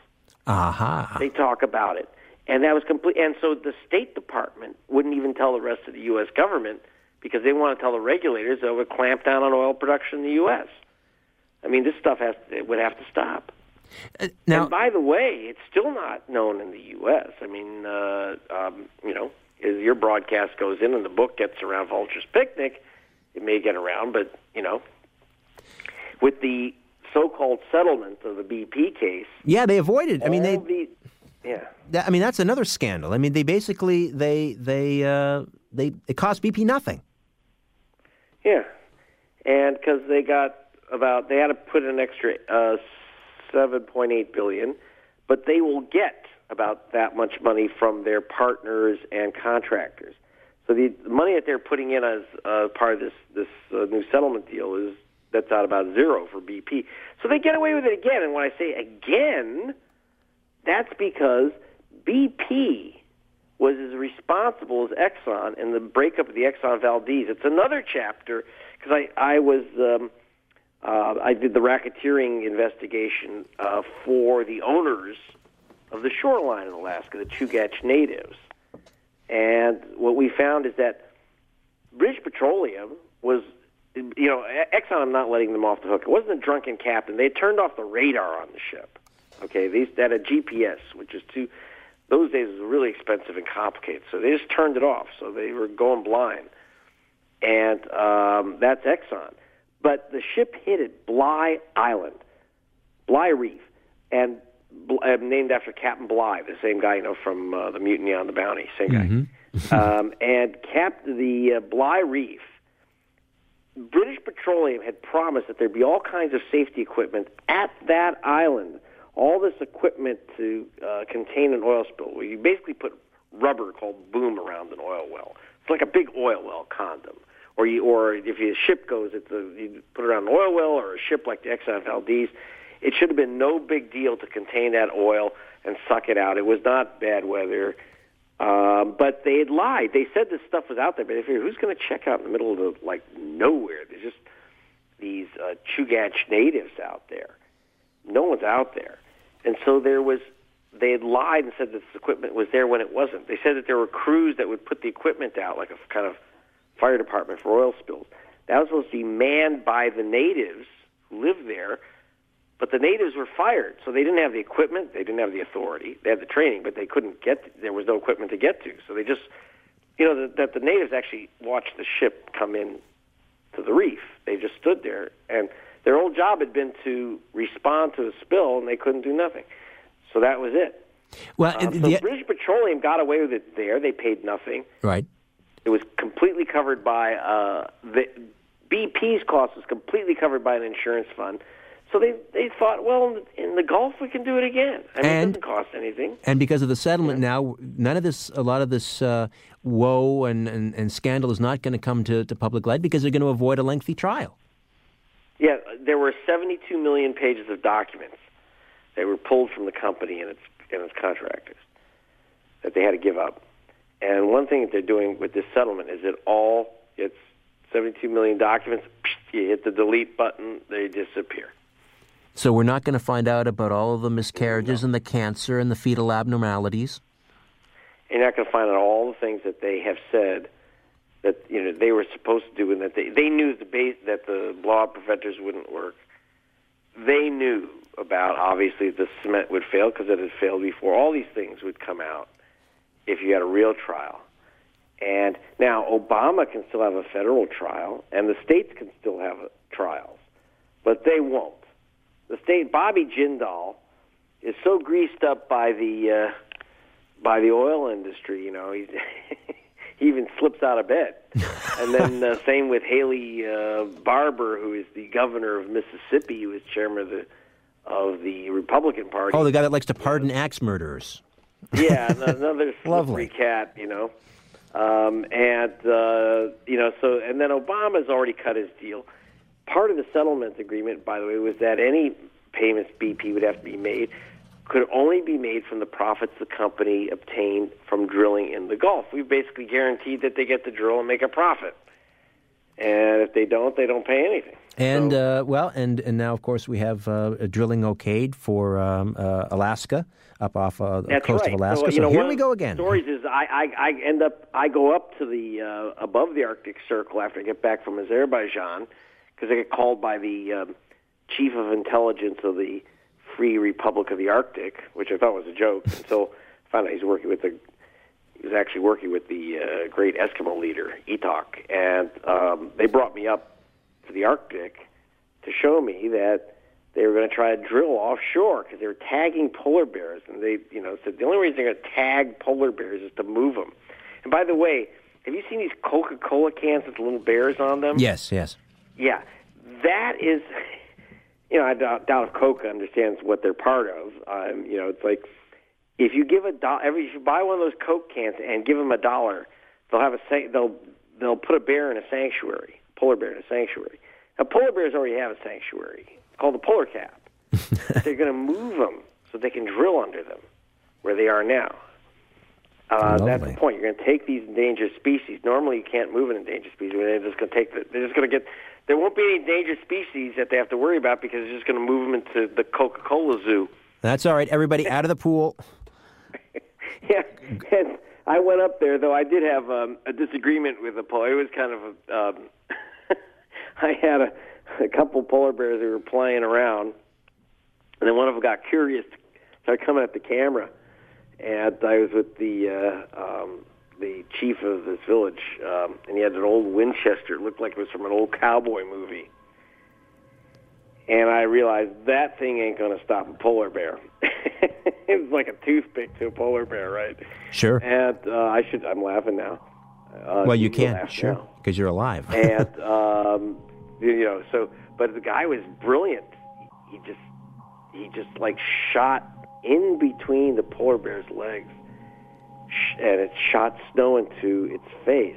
Aha. They talk about it, and that was complete. And so the State Department wouldn't even tell the rest of the U.S. government because they want to tell the regulators that would clamp down on oil production in the U.S. I mean, this stuff has it would have to stop. Uh, now, and by the way, it's still not known in the U.S. I mean, uh, um, you know, as your broadcast goes in and the book gets around Vulture's Picnic, it may get around, but you know, with the so-called settlement of the BP case, yeah, they avoided. I mean, they. the, yeah. That, I mean, that's another scandal. I mean, they basically they they uh, they it cost BP nothing. Yeah, and because they got about they had to put an extra uh, seven point eight billion, but they will get about that much money from their partners and contractors. So the money that they're putting in as uh, part of this this uh, new settlement deal is that's out about zero for BP. So they get away with it again. And when I say again, that's because BP was as responsible as Exxon in the breakup of the Exxon Valdez. It's another chapter because I I was um, uh, I did the racketeering investigation uh, for the owners of the shoreline in Alaska, the Chugach natives, and what we found is that British Petroleum was. You know, Exxon, I'm not letting them off the hook. It wasn't a drunken captain. They turned off the radar on the ship. Okay, these that a GPS, which is too those days was really expensive and complicated. So they just turned it off. So they were going blind, and um, that's Exxon. But the ship hit at Bligh Island, Bligh Reef, and uh, named after Captain Bligh, the same guy you know from uh, the Mutiny on the Bounty, same guy. Mm-hmm. um, and Cap the uh, Bligh Reef. British Petroleum had promised that there'd be all kinds of safety equipment at that island all this equipment to uh, contain an oil spill. You basically put rubber called boom around an oil well. It's like a big oil well condom. Or you, or if your ship goes, it's a, you put it around an oil well or a ship like the Exxon Valdez. It should have been no big deal to contain that oil and suck it out. It was not bad weather. Um, but they had lied. They said this stuff was out there, but if you're, who's going to check out in the middle of the like nowhere? There's just these uh, Chugach natives out there. No one's out there. And so there was, they had lied and said that this equipment was there when it wasn't. They said that there were crews that would put the equipment out, like a kind of fire department for oil spills. That was supposed to be manned by the natives who lived there, but the natives were fired, so they didn't have the equipment, they didn't have the authority, they had the training, but they couldn't get. There was no equipment to get to, so they just, you know, that the, the natives actually watched the ship come in to the reef. They just stood there and their whole job had been to respond to a spill, and they couldn't do nothing. So that was it. Well, um, so the, British Petroleum got away with it there. They paid nothing. Right. It was completely covered by uh, the BP's cost was completely covered by an insurance fund. So they they thought, well, in the Gulf we can do it again. I mean, And- it doesn't cost anything. And because of the settlement now, none of this, a lot of this uh, woe and, and, and scandal is not going to come to, to public light because they're going to avoid a lengthy trial. Yeah, there were 72 million pages of documents that were pulled from the company and its and its contractors that they had to give up. And one thing that they're doing with this settlement is that all it's 72 million documents. You hit the delete button, they disappear. So we're not going to find out about all of the miscarriages and the cancer and the fetal abnormalities. you're not going to find out all the things that they have said that you know they were supposed to do, and that they they knew the base that the blowout preventers wouldn't work. They knew about obviously the cement would fail because it had failed before. All these things would come out if you had a real trial. And now Obama can still have a federal trial, and the states can still have trials, but they won't. The state Bobby Jindal is so greased up by the uh, by the oil industry. You know, he's he even slips out of bed. and then uh, same with Haley uh, Barbour, who is the governor of Mississippi, who is chairman of the of the Republican Party. Oh, the guy that likes to pardon axe murderers. yeah, another Lovely. cat, you know. Um, and uh, you know, so and then Obama's already cut his deal. Part of the settlement agreement, by the way, was that any payments BP would have to be made could only be made from the profits the company obtained from drilling in the Gulf. We basically guaranteed that they get to drill and make a profit. And if they don't, they don't pay anything. And uh, well, and and now of course we have uh, a drilling okayed for um, uh, Alaska up off uh, the coast right. of Alaska. So, you know, here we go again. Stories is I, I I end up I go up to the uh, above the Arctic Circle after I get back from Azerbaijan because I get called by the um, chief of intelligence of the Free Republic of the Arctic, which I thought was a joke until I found out he's working with the he was actually working with the uh, great Eskimo leader Etok, and um, they brought me up to the Arctic to show me that they were going to try to drill offshore because they were tagging polar bears, and they, you know, said the only reason they're going to tag polar bears is to move them. And by the way, have you seen these Coca-Cola cans with little bears on them? Yes, yes. Yeah, that is, you know, I doubt, doubt if Coca understands what they're part of. Um, you know, it's like if you give a dollar, every if you buy one of those Coke cans and give them a dollar, they'll have a san- they'll they'll put a bear in a sanctuary, polar bear in a sanctuary. Now, polar bears already have a sanctuary called the polar cap. They're going to move them so they can drill under them, where they are now. Uh, that's the point. You're going to take these endangered species. Normally, you can't move an endangered species. They're just going to take. The, they're just going to get. There won't be any endangered species that they have to worry about because they're just going to move them into the Coca-Cola zoo. That's all right. Everybody out of the pool. Yeah, and I went up there though. I did have um, a disagreement with the polar. It was kind of a. Um, I had a, a couple polar bears that were playing around, and then one of them got curious, started coming at the camera, and I was with the uh, um, the chief of this village, um, and he had an old Winchester. It looked like it was from an old cowboy movie. And I realized that thing ain't going to stop a polar bear. it was like a toothpick to a polar bear, right? Sure. And uh, I should. I'm laughing now. Uh, well, you can't, sure, because you're alive. and um, you know, so but the guy was brilliant. He just he just like shot in between the polar bear's legs, and it shot snow into its face,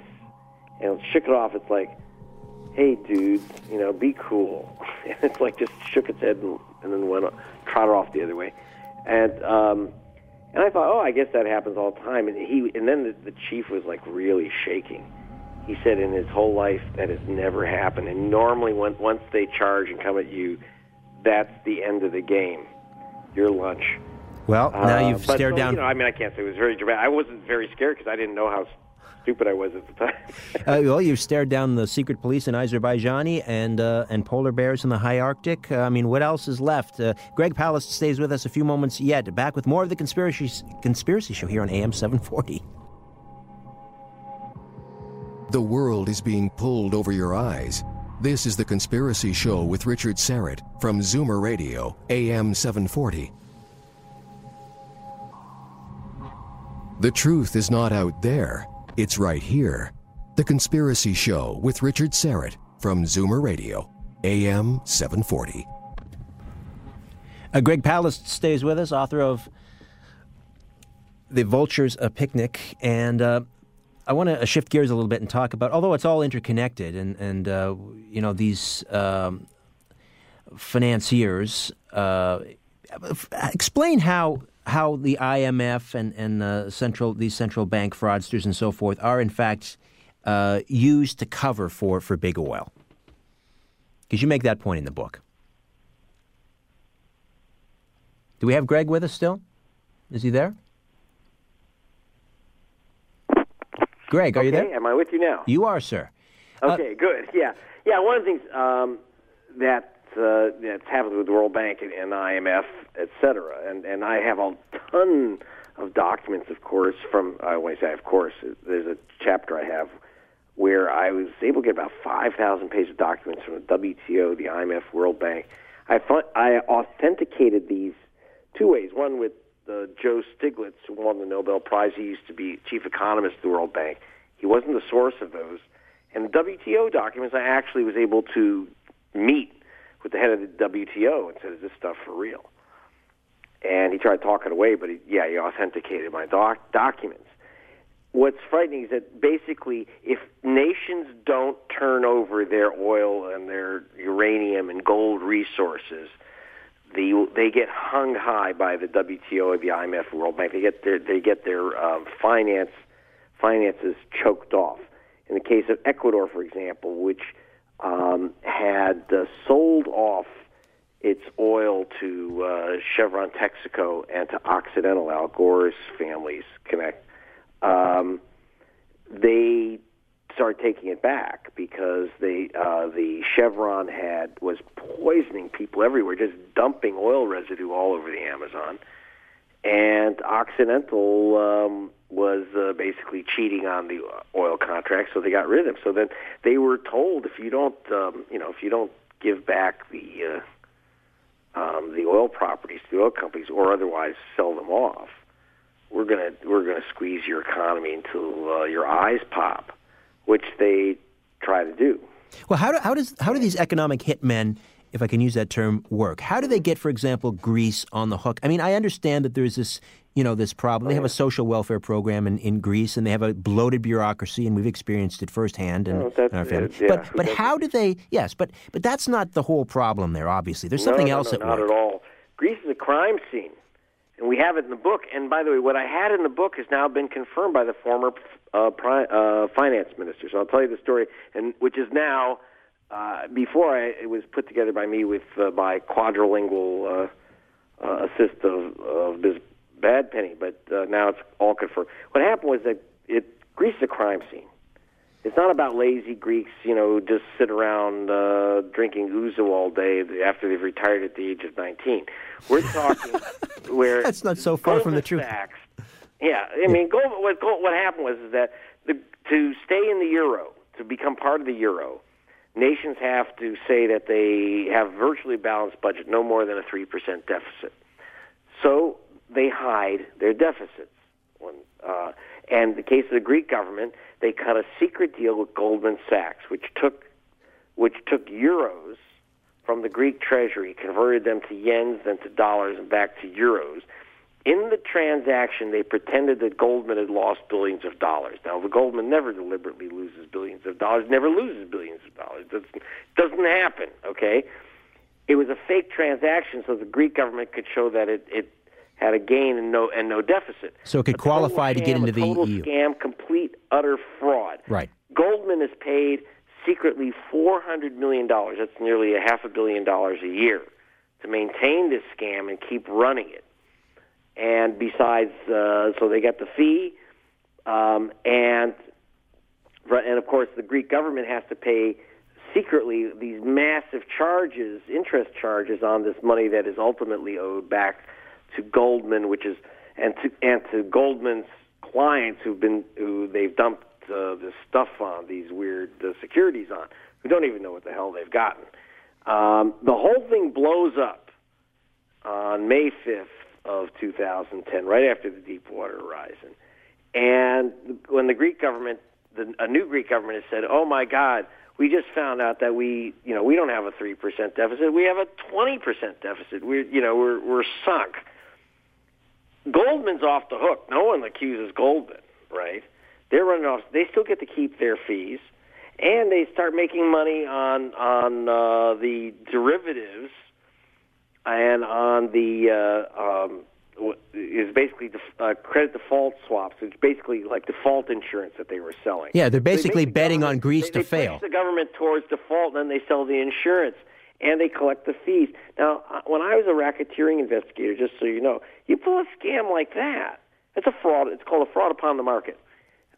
and it shook it off. It's like, hey, dude, you know, be cool. And it's like just shook its head and, and then went trotted off the other way, and um, and I thought, oh, I guess that happens all the time. And he and then the, the chief was like really shaking. He said in his whole life that has never happened. And normally, when, once they charge and come at you, that's the end of the game. Your lunch. Well, now Uh, you've but stared so, down. You know, I mean, I can't say it was very dramatic. I wasn't very scared because I didn't know how stupid I was at the time. Uh, well, you've stared down the secret police in Azerbaijani and uh, and polar bears in the high Arctic. Uh, I mean, what else is left? Uh, Greg Palast stays with us a few moments yet. Back with more of the conspiracy conspiracy show here on AM 740. The world is being pulled over your eyes. This is The Conspiracy Show with Richard Syrett from Zoomer Radio, AM 740. The truth is not out there, it's right here. The Conspiracy Show with Richard Syrett from Zoomer Radio, AM 740. Uh, Greg Palast stays with us, author of The Vultures a Picnic. And uh, I want to shift gears a little bit and talk about, although it's all interconnected, and, and uh, you know, these um, financiers, uh, explain how. How the IMF and and uh, central these central bank fraudsters and so forth are in fact uh, used to cover for for big oil, because you make that point in the book. Do we have Greg with us still? Is he there? Greg, are okay, you there? Am I with you now? You are, sir. Okay, good. Yeah, yeah. One of the things um, that uh, that's happened with the World Bank and, and IMF, et cetera, and and I have a ton of documents, of course, from I to say, of course, there's a chapter I have where I was able to get about 5,000 pages of documents from the WTO, the IMF, World Bank. I, I authenticated these two ways. One with uh, Joe Stiglitz, who won the Nobel Prize. He used to be chief economist of the World Bank. He wasn't the source of those. And the WTO documents, I actually was able to meet with the head of the WTO and said, "Is this stuff for real?" And he tried talking away, but he, yeah, he authenticated my doc- documents. What's frightening is that basically, if nations don't turn over their oil and their uranium and gold resources, the, they get hung high by the WTO or the IMF, World Bank. They get their they get their um, finance finances choked off. In the case of Ecuador, for example, which um, had uh, sold off its oil to uh, Chevron Texaco and to Occidental, Al Gore's family's connect. Um, they started taking it back because they uh, the Chevron had was poisoning people everywhere, just dumping oil residue all over the Amazon, and Occidental um, was uh, basically cheating on the oil contract, so they got rid of them. So then they were told if you don't, um, you know, if you don't give back the uh, um, the oil properties to the oil companies or otherwise sell them off, we're gonna we're gonna squeeze your economy until uh, your eyes pop, which they try to do. Well, how do, how does how do these economic hitmen, if I can use that term, work? How do they get, for example, Greece on the hook? I mean, I understand that there's this you know this problem. They have a social welfare program in, in Greece, and they have a bloated bureaucracy, and we've experienced it firsthand in, Oh, in our family. yeah, but but how do they? Yes, but but that's not the whole problem there. Obviously, there's something no, no, else no, at not work. at all. Greece is a crime scene, and we have it in the book. And by the way, what I had in the book has now been confirmed by the former uh, pri- uh, finance minister. So I'll tell you the story, and which is now. Uh, before I, it was put together by me with uh, my quadrilingual uh, uh, assist of, of Ms. Badpenny, but uh, now it's all confirmed. What happened was that it greased the crime scene. It's not about lazy Greeks, you know, just sit around uh, drinking ouzo all day after they've retired at the age of 19. We're talking where That's not so far from the truth. Sachs, yeah, I mean, Goldman, what, what happened was is that the, to stay in the euro, to become part of the euro, nations have to say that they have virtually balanced budget, no more than a three percent deficit. So they hide their deficits. When, uh, and in the case of the Greek government, they cut a secret deal with Goldman Sachs, which took which took euros from the Greek treasury, converted them to yens, then to dollars, and back to euros. In the transaction, they pretended that Goldman had lost billions of dollars. Now, the Goldman never deliberately loses billions of dollars, never loses billions of dollars. It doesn't, doesn't happen, okay? It was a fake transaction so the Greek government could show that it, it had a gain and no, and no deficit. So it could qualify to get scam, into a the total EU. scam, complete, utter fraud. Right. Goldman has paid secretly $400 million, that's nearly a half a billion dollars a year, to maintain this scam and keep running it. And besides, uh, so they get the fee, um, and and of course the Greek government has to pay secretly these massive charges, interest charges on this money that is ultimately owed back to Goldman, which is and to and to Goldman's clients who've been who they've dumped uh, this stuff on these weird securities on, who don't even know what the hell they've gotten. Um, the whole thing blows up on May 5th of 2010, right after the Deepwater Horizon. And when the Greek government, the, a new Greek government has said, "Oh my God, we just found out that we, you know, we don't have a three percent deficit. We have a twenty percent deficit. We're, you know, we're we're sunk." Goldman's off the hook. No one accuses Goldman, right? They're running off. They still get to keep their fees, and they start making money on on uh, the derivatives and on the uh, um, is basically def- uh, credit default swaps, which is basically like default insurance that they were selling. Yeah, they're So they basically the betting on Greece they, to they fail. push the government towards default, and then they sell the insurance and they collect the fees. Now, uh, when I was a racketeering investigator, just so you know, you pull a scam like that, it's a fraud. It's called a fraud upon the market.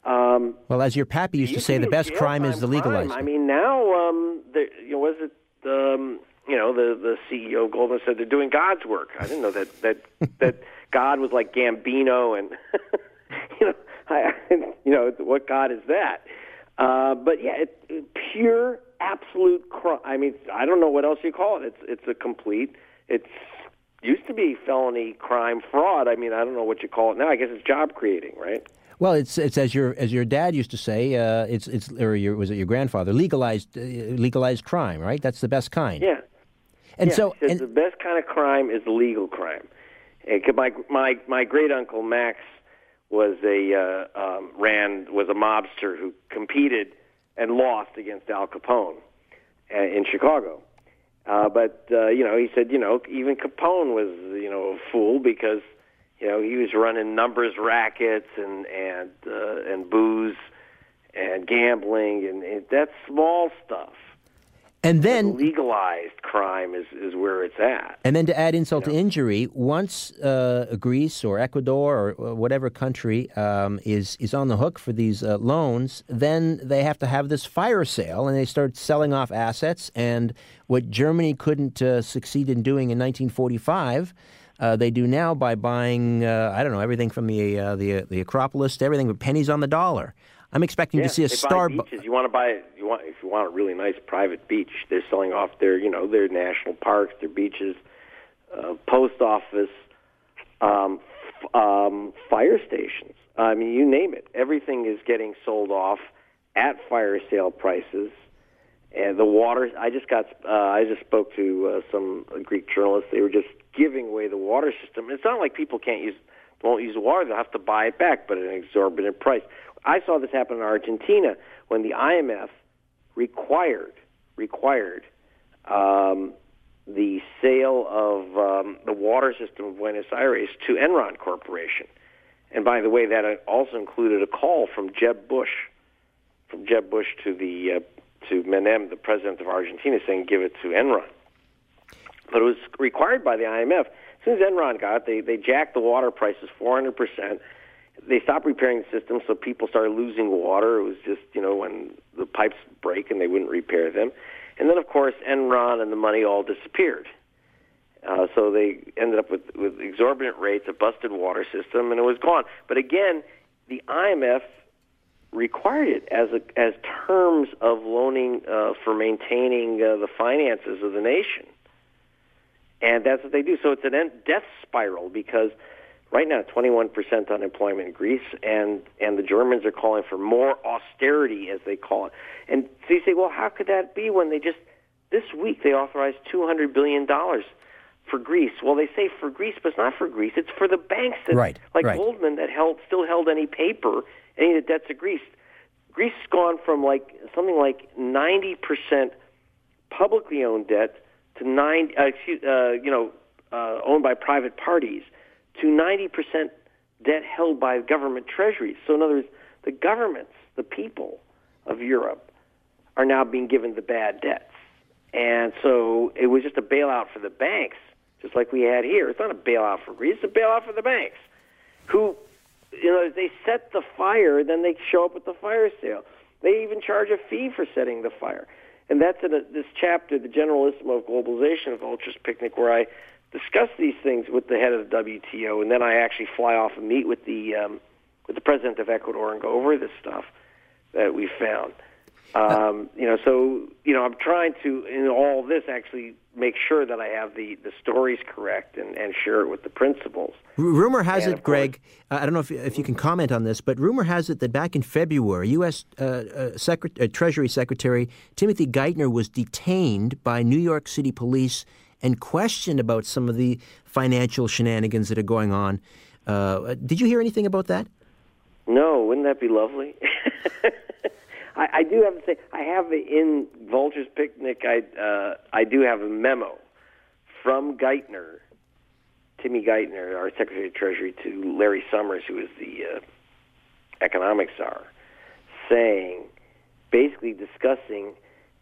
Um, well, as your pappy used to say, the best crime is the legalized. I mean, now, um, there, you know, was it, um, you know, the the CEO of Goldman said they're doing God's work. I didn't know that that that God was like Gambino, and you know, I, you know, what God is that? Uh, but yeah, it, it, pure, absolute crime. I mean, I don't know what else you call it. It's it's a complete. It's used to be felony crime fraud. I mean, I don't know what you call it now. I guess it's job creating, right? Well, it's it's as your as your dad used to say. Uh, it's it's or your was it your grandfather legalized uh, legalized crime, right? That's the best kind. Yeah. And yeah, so and, the best kind of crime is legal crime. And my my my great uncle Max was a uh, um, ran was a mobster who competed and lost against Al Capone uh, in Chicago. Uh, but uh, you know, he said, you know, even Capone was you know a fool because you know, he was running numbers rackets and and uh, and booze and gambling and, and that's small stuff. And then the legalized crime is, is where it's at. And then to add insult you know? to injury, once uh, Greece or Ecuador or whatever country um, is is on the hook for these uh, loans, then they have to have this fire sale and they start selling off assets. And what Germany couldn't uh, succeed in doing in 1945 uh, they do now by buying uh, I don't know everything from the uh, the the Acropolis to everything with pennies on the dollar. I'm expecting yeah, to see a star. Starbucks. You want to buy you want if you want a really nice private beach, they're selling off their you know their national parks, their beaches, uh, post office, um, f- um, fire stations. I mean, you name it. Everything is getting sold off at fire sale prices. And the water, I just got, uh, I just spoke to uh, some Greek journalists. They were just giving away the water system. It's not like people can't use won't use the water; they'll have to buy it back, but at an exorbitant price. I saw this happen in Argentina when the IMF required required um, the sale of um, the water system of Buenos Aires to Enron Corporation. And by the way, that also included a call from Jeb Bush, from Jeb Bush to the uh, to Menem, the president of Argentina, saying give it to Enron but it was required by the IMF. As soon as Enron got it, they, they jacked the water prices 400%. They stopped repairing the system, so people started losing water. It was just, you know, when the pipes break and they wouldn't repair them. And then, of course, Enron and the money all disappeared. Uh, so they ended up with, with exorbitant rates, a busted water system, and it was gone. But again, the IMF required it as a, as terms of loaning uh, for maintaining uh, the finances of the nation and that's what they do. So it's a death spiral because right now 21% unemployment in Greece, and and the Germans are calling for more austerity, as they call it. And so you say, well, how could that be when they just this week they authorized 200 billion dollars for Greece? Well, they say for Greece, but it's not for Greece. It's for the banks that, right, like right. Goldman, that held still held any paper, any of the debts of Greece. Greece has gone from like something like 90% publicly owned debt to nine, uh, excuse, uh, you know, uh, owned by private parties, to 90% debt held by government treasuries. So, in other words, the governments, the people of Europe, are now being given the bad debts. And so it was just a bailout for the banks, just like we had here. It's not a bailout for Greece, it's a bailout for the banks, who, you know, they set the fire, then they show up with the fire sale. They even charge a fee for setting the fire. And that's in a, this chapter, The Generalissimo of Globalization of Vulture's Picnic, where I discuss these things with the head of the WTO, and then I actually fly off and meet with the um, with the president of Ecuador and go over this stuff that we found. Um, you know, so you know, I'm trying to in all this actually make sure that I have the, the stories correct and, and share it with the principals. rumor has and it, Greg. Course, I don't know if if you can comment on this, but rumor has it that back in February, U.S. Uh, uh, Secret- uh, Treasury Secretary Timothy Geithner was detained by New York City police and questioned about some of the financial shenanigans that are going on. Uh, did you hear anything about that? No, wouldn't that be lovely? I, I do have to say, I have in Vulture's Picnic. I uh, I do have a memo from Geithner, Timmy Geithner, our Secretary of Treasury, to Larry Summers, who is the uh, economic czar, saying, basically discussing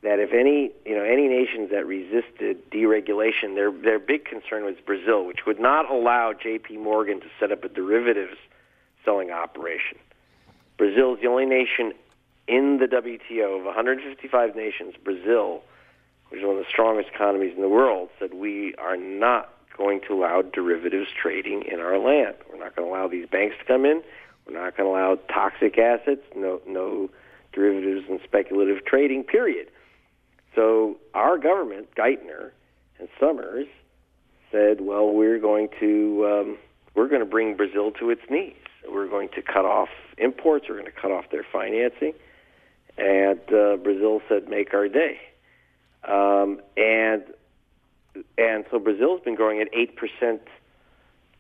that if any you know any nations that resisted deregulation, their their big concern was Brazil, which would not allow J.P. Morgan to set up a derivatives selling operation Brazil is the only nation in the WTO of 155 nations. Brazil, which is one of the strongest economies in the world, said we are not going to allow derivatives trading in our land. We're not going to allow these banks to come in. We're not going to allow toxic assets. No, no derivatives and speculative trading. Period. So our government, Geithner and Summers, said, "Well, we're going to um, we're going to bring Brazil to its knees. We're going to cut off imports. We're going to cut off their financing." And uh, Brazil said, "Make our day." Um, and and so Brazil's been growing at eight percent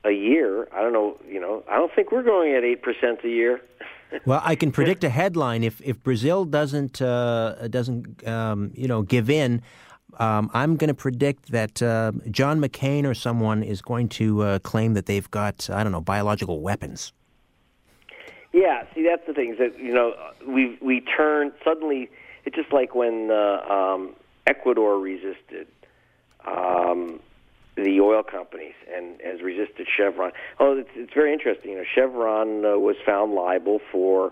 a year. I don't know, you know, I don't think we're growing at eight percent a year. well, I can predict a headline if if Brazil doesn't uh, doesn't um, you know give in. Um, I'm going to predict that uh, John McCain or someone is going to uh, claim that they've got I don't know biological weapons. Yeah, see that's the thing is that you know we we turn suddenly. It's just like when uh, um, Ecuador resisted um, the oil companies and has resisted Chevron. Oh, it's, it's very interesting. You know, Chevron uh, was found liable for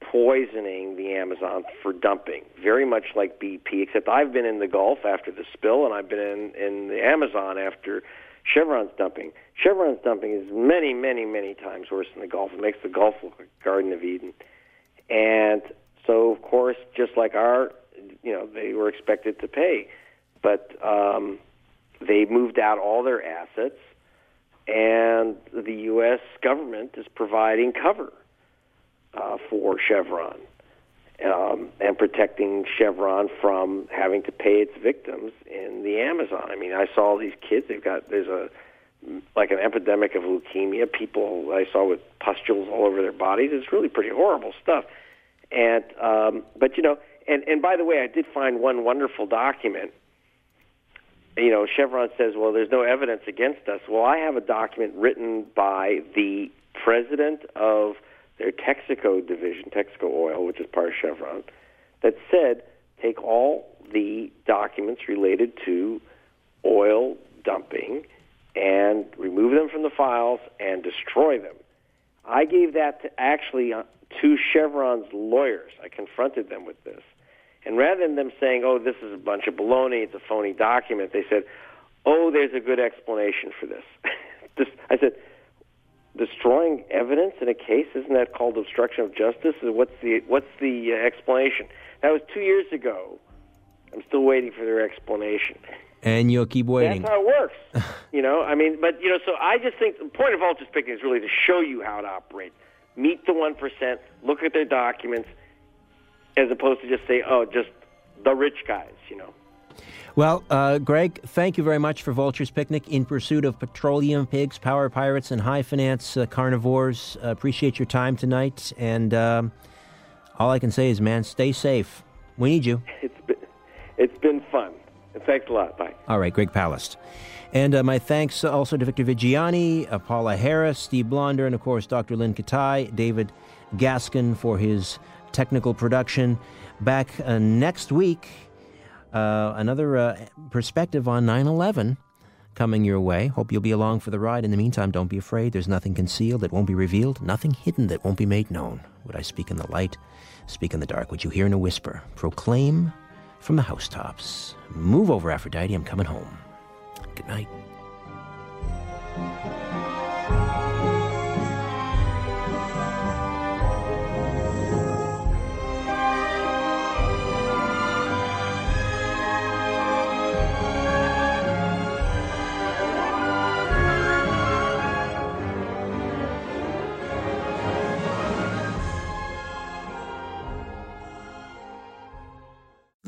poisoning the Amazon for dumping, very much like BP. Except I've been in the Gulf after the spill, and I've been in in the Amazon after Chevron's dumping. Chevron's dumping is many, many, many times worse than the Gulf. It makes the Gulf look like Garden of Eden. And so, of course, just like our, you know, they were expected to pay, but um, they moved out all their assets, and the U.S. government is providing cover uh, for Chevron um, and protecting Chevron from having to pay its victims in the Amazon. I mean, I saw these kids. They've got there's a like an epidemic of leukemia. People I saw with pustules all over their bodies. It's really pretty horrible stuff. And um, but you know, and and by the way, I did find one wonderful document you know, Chevron says, well, there's no evidence against us. Well, I have a document written by the president of their Texaco division, Texaco Oil, which is part of Chevron, that said, take all the documents related to oil dumping and remove them from the files and destroy them. I gave that to actually uh, to Chevron's lawyers. I confronted them with this. And rather than them saying, oh, this is a bunch of baloney, it's a phony document, they said, oh, there's a good explanation for this. this I said, destroying evidence in a case, isn't that called obstruction of justice? What's the, what's the uh, explanation? That was two years ago. I'm still waiting for their explanation. And you'll keep waiting. That's how it works. you know, I mean, but, you know, so I just think the point of Vulture's Picnic is really to show you how to operate. Meet the 1%, look at their documents, as opposed to just say, oh, just the rich guys, you know. Well, uh, Greg, thank you very much for Vulture's Picnic in pursuit of petroleum pigs, power pirates, and high finance uh, carnivores. Uh, appreciate your time tonight. And um, all I can say is, man, stay safe. We need you. It's been, it's been fun. Thanks a lot. Bye. All right, Greg Palast. And uh, my thanks also to Victor Viggiani, uh, Paola Harris, Steve Blonder, and of course Dr. Lynn Kitei, David Gaskin for his technical production. Back uh, next week, uh, another uh, perspective on 9 11 coming your way. Hope you'll be along for the ride. In the meantime, don't be afraid. There's nothing concealed that won't be revealed, nothing hidden that won't be made known. Would I speak in the light, speak in the dark? Would you hear in a whisper? Proclaim from the housetops. Move over, Aphrodite. I'm coming home. Good night.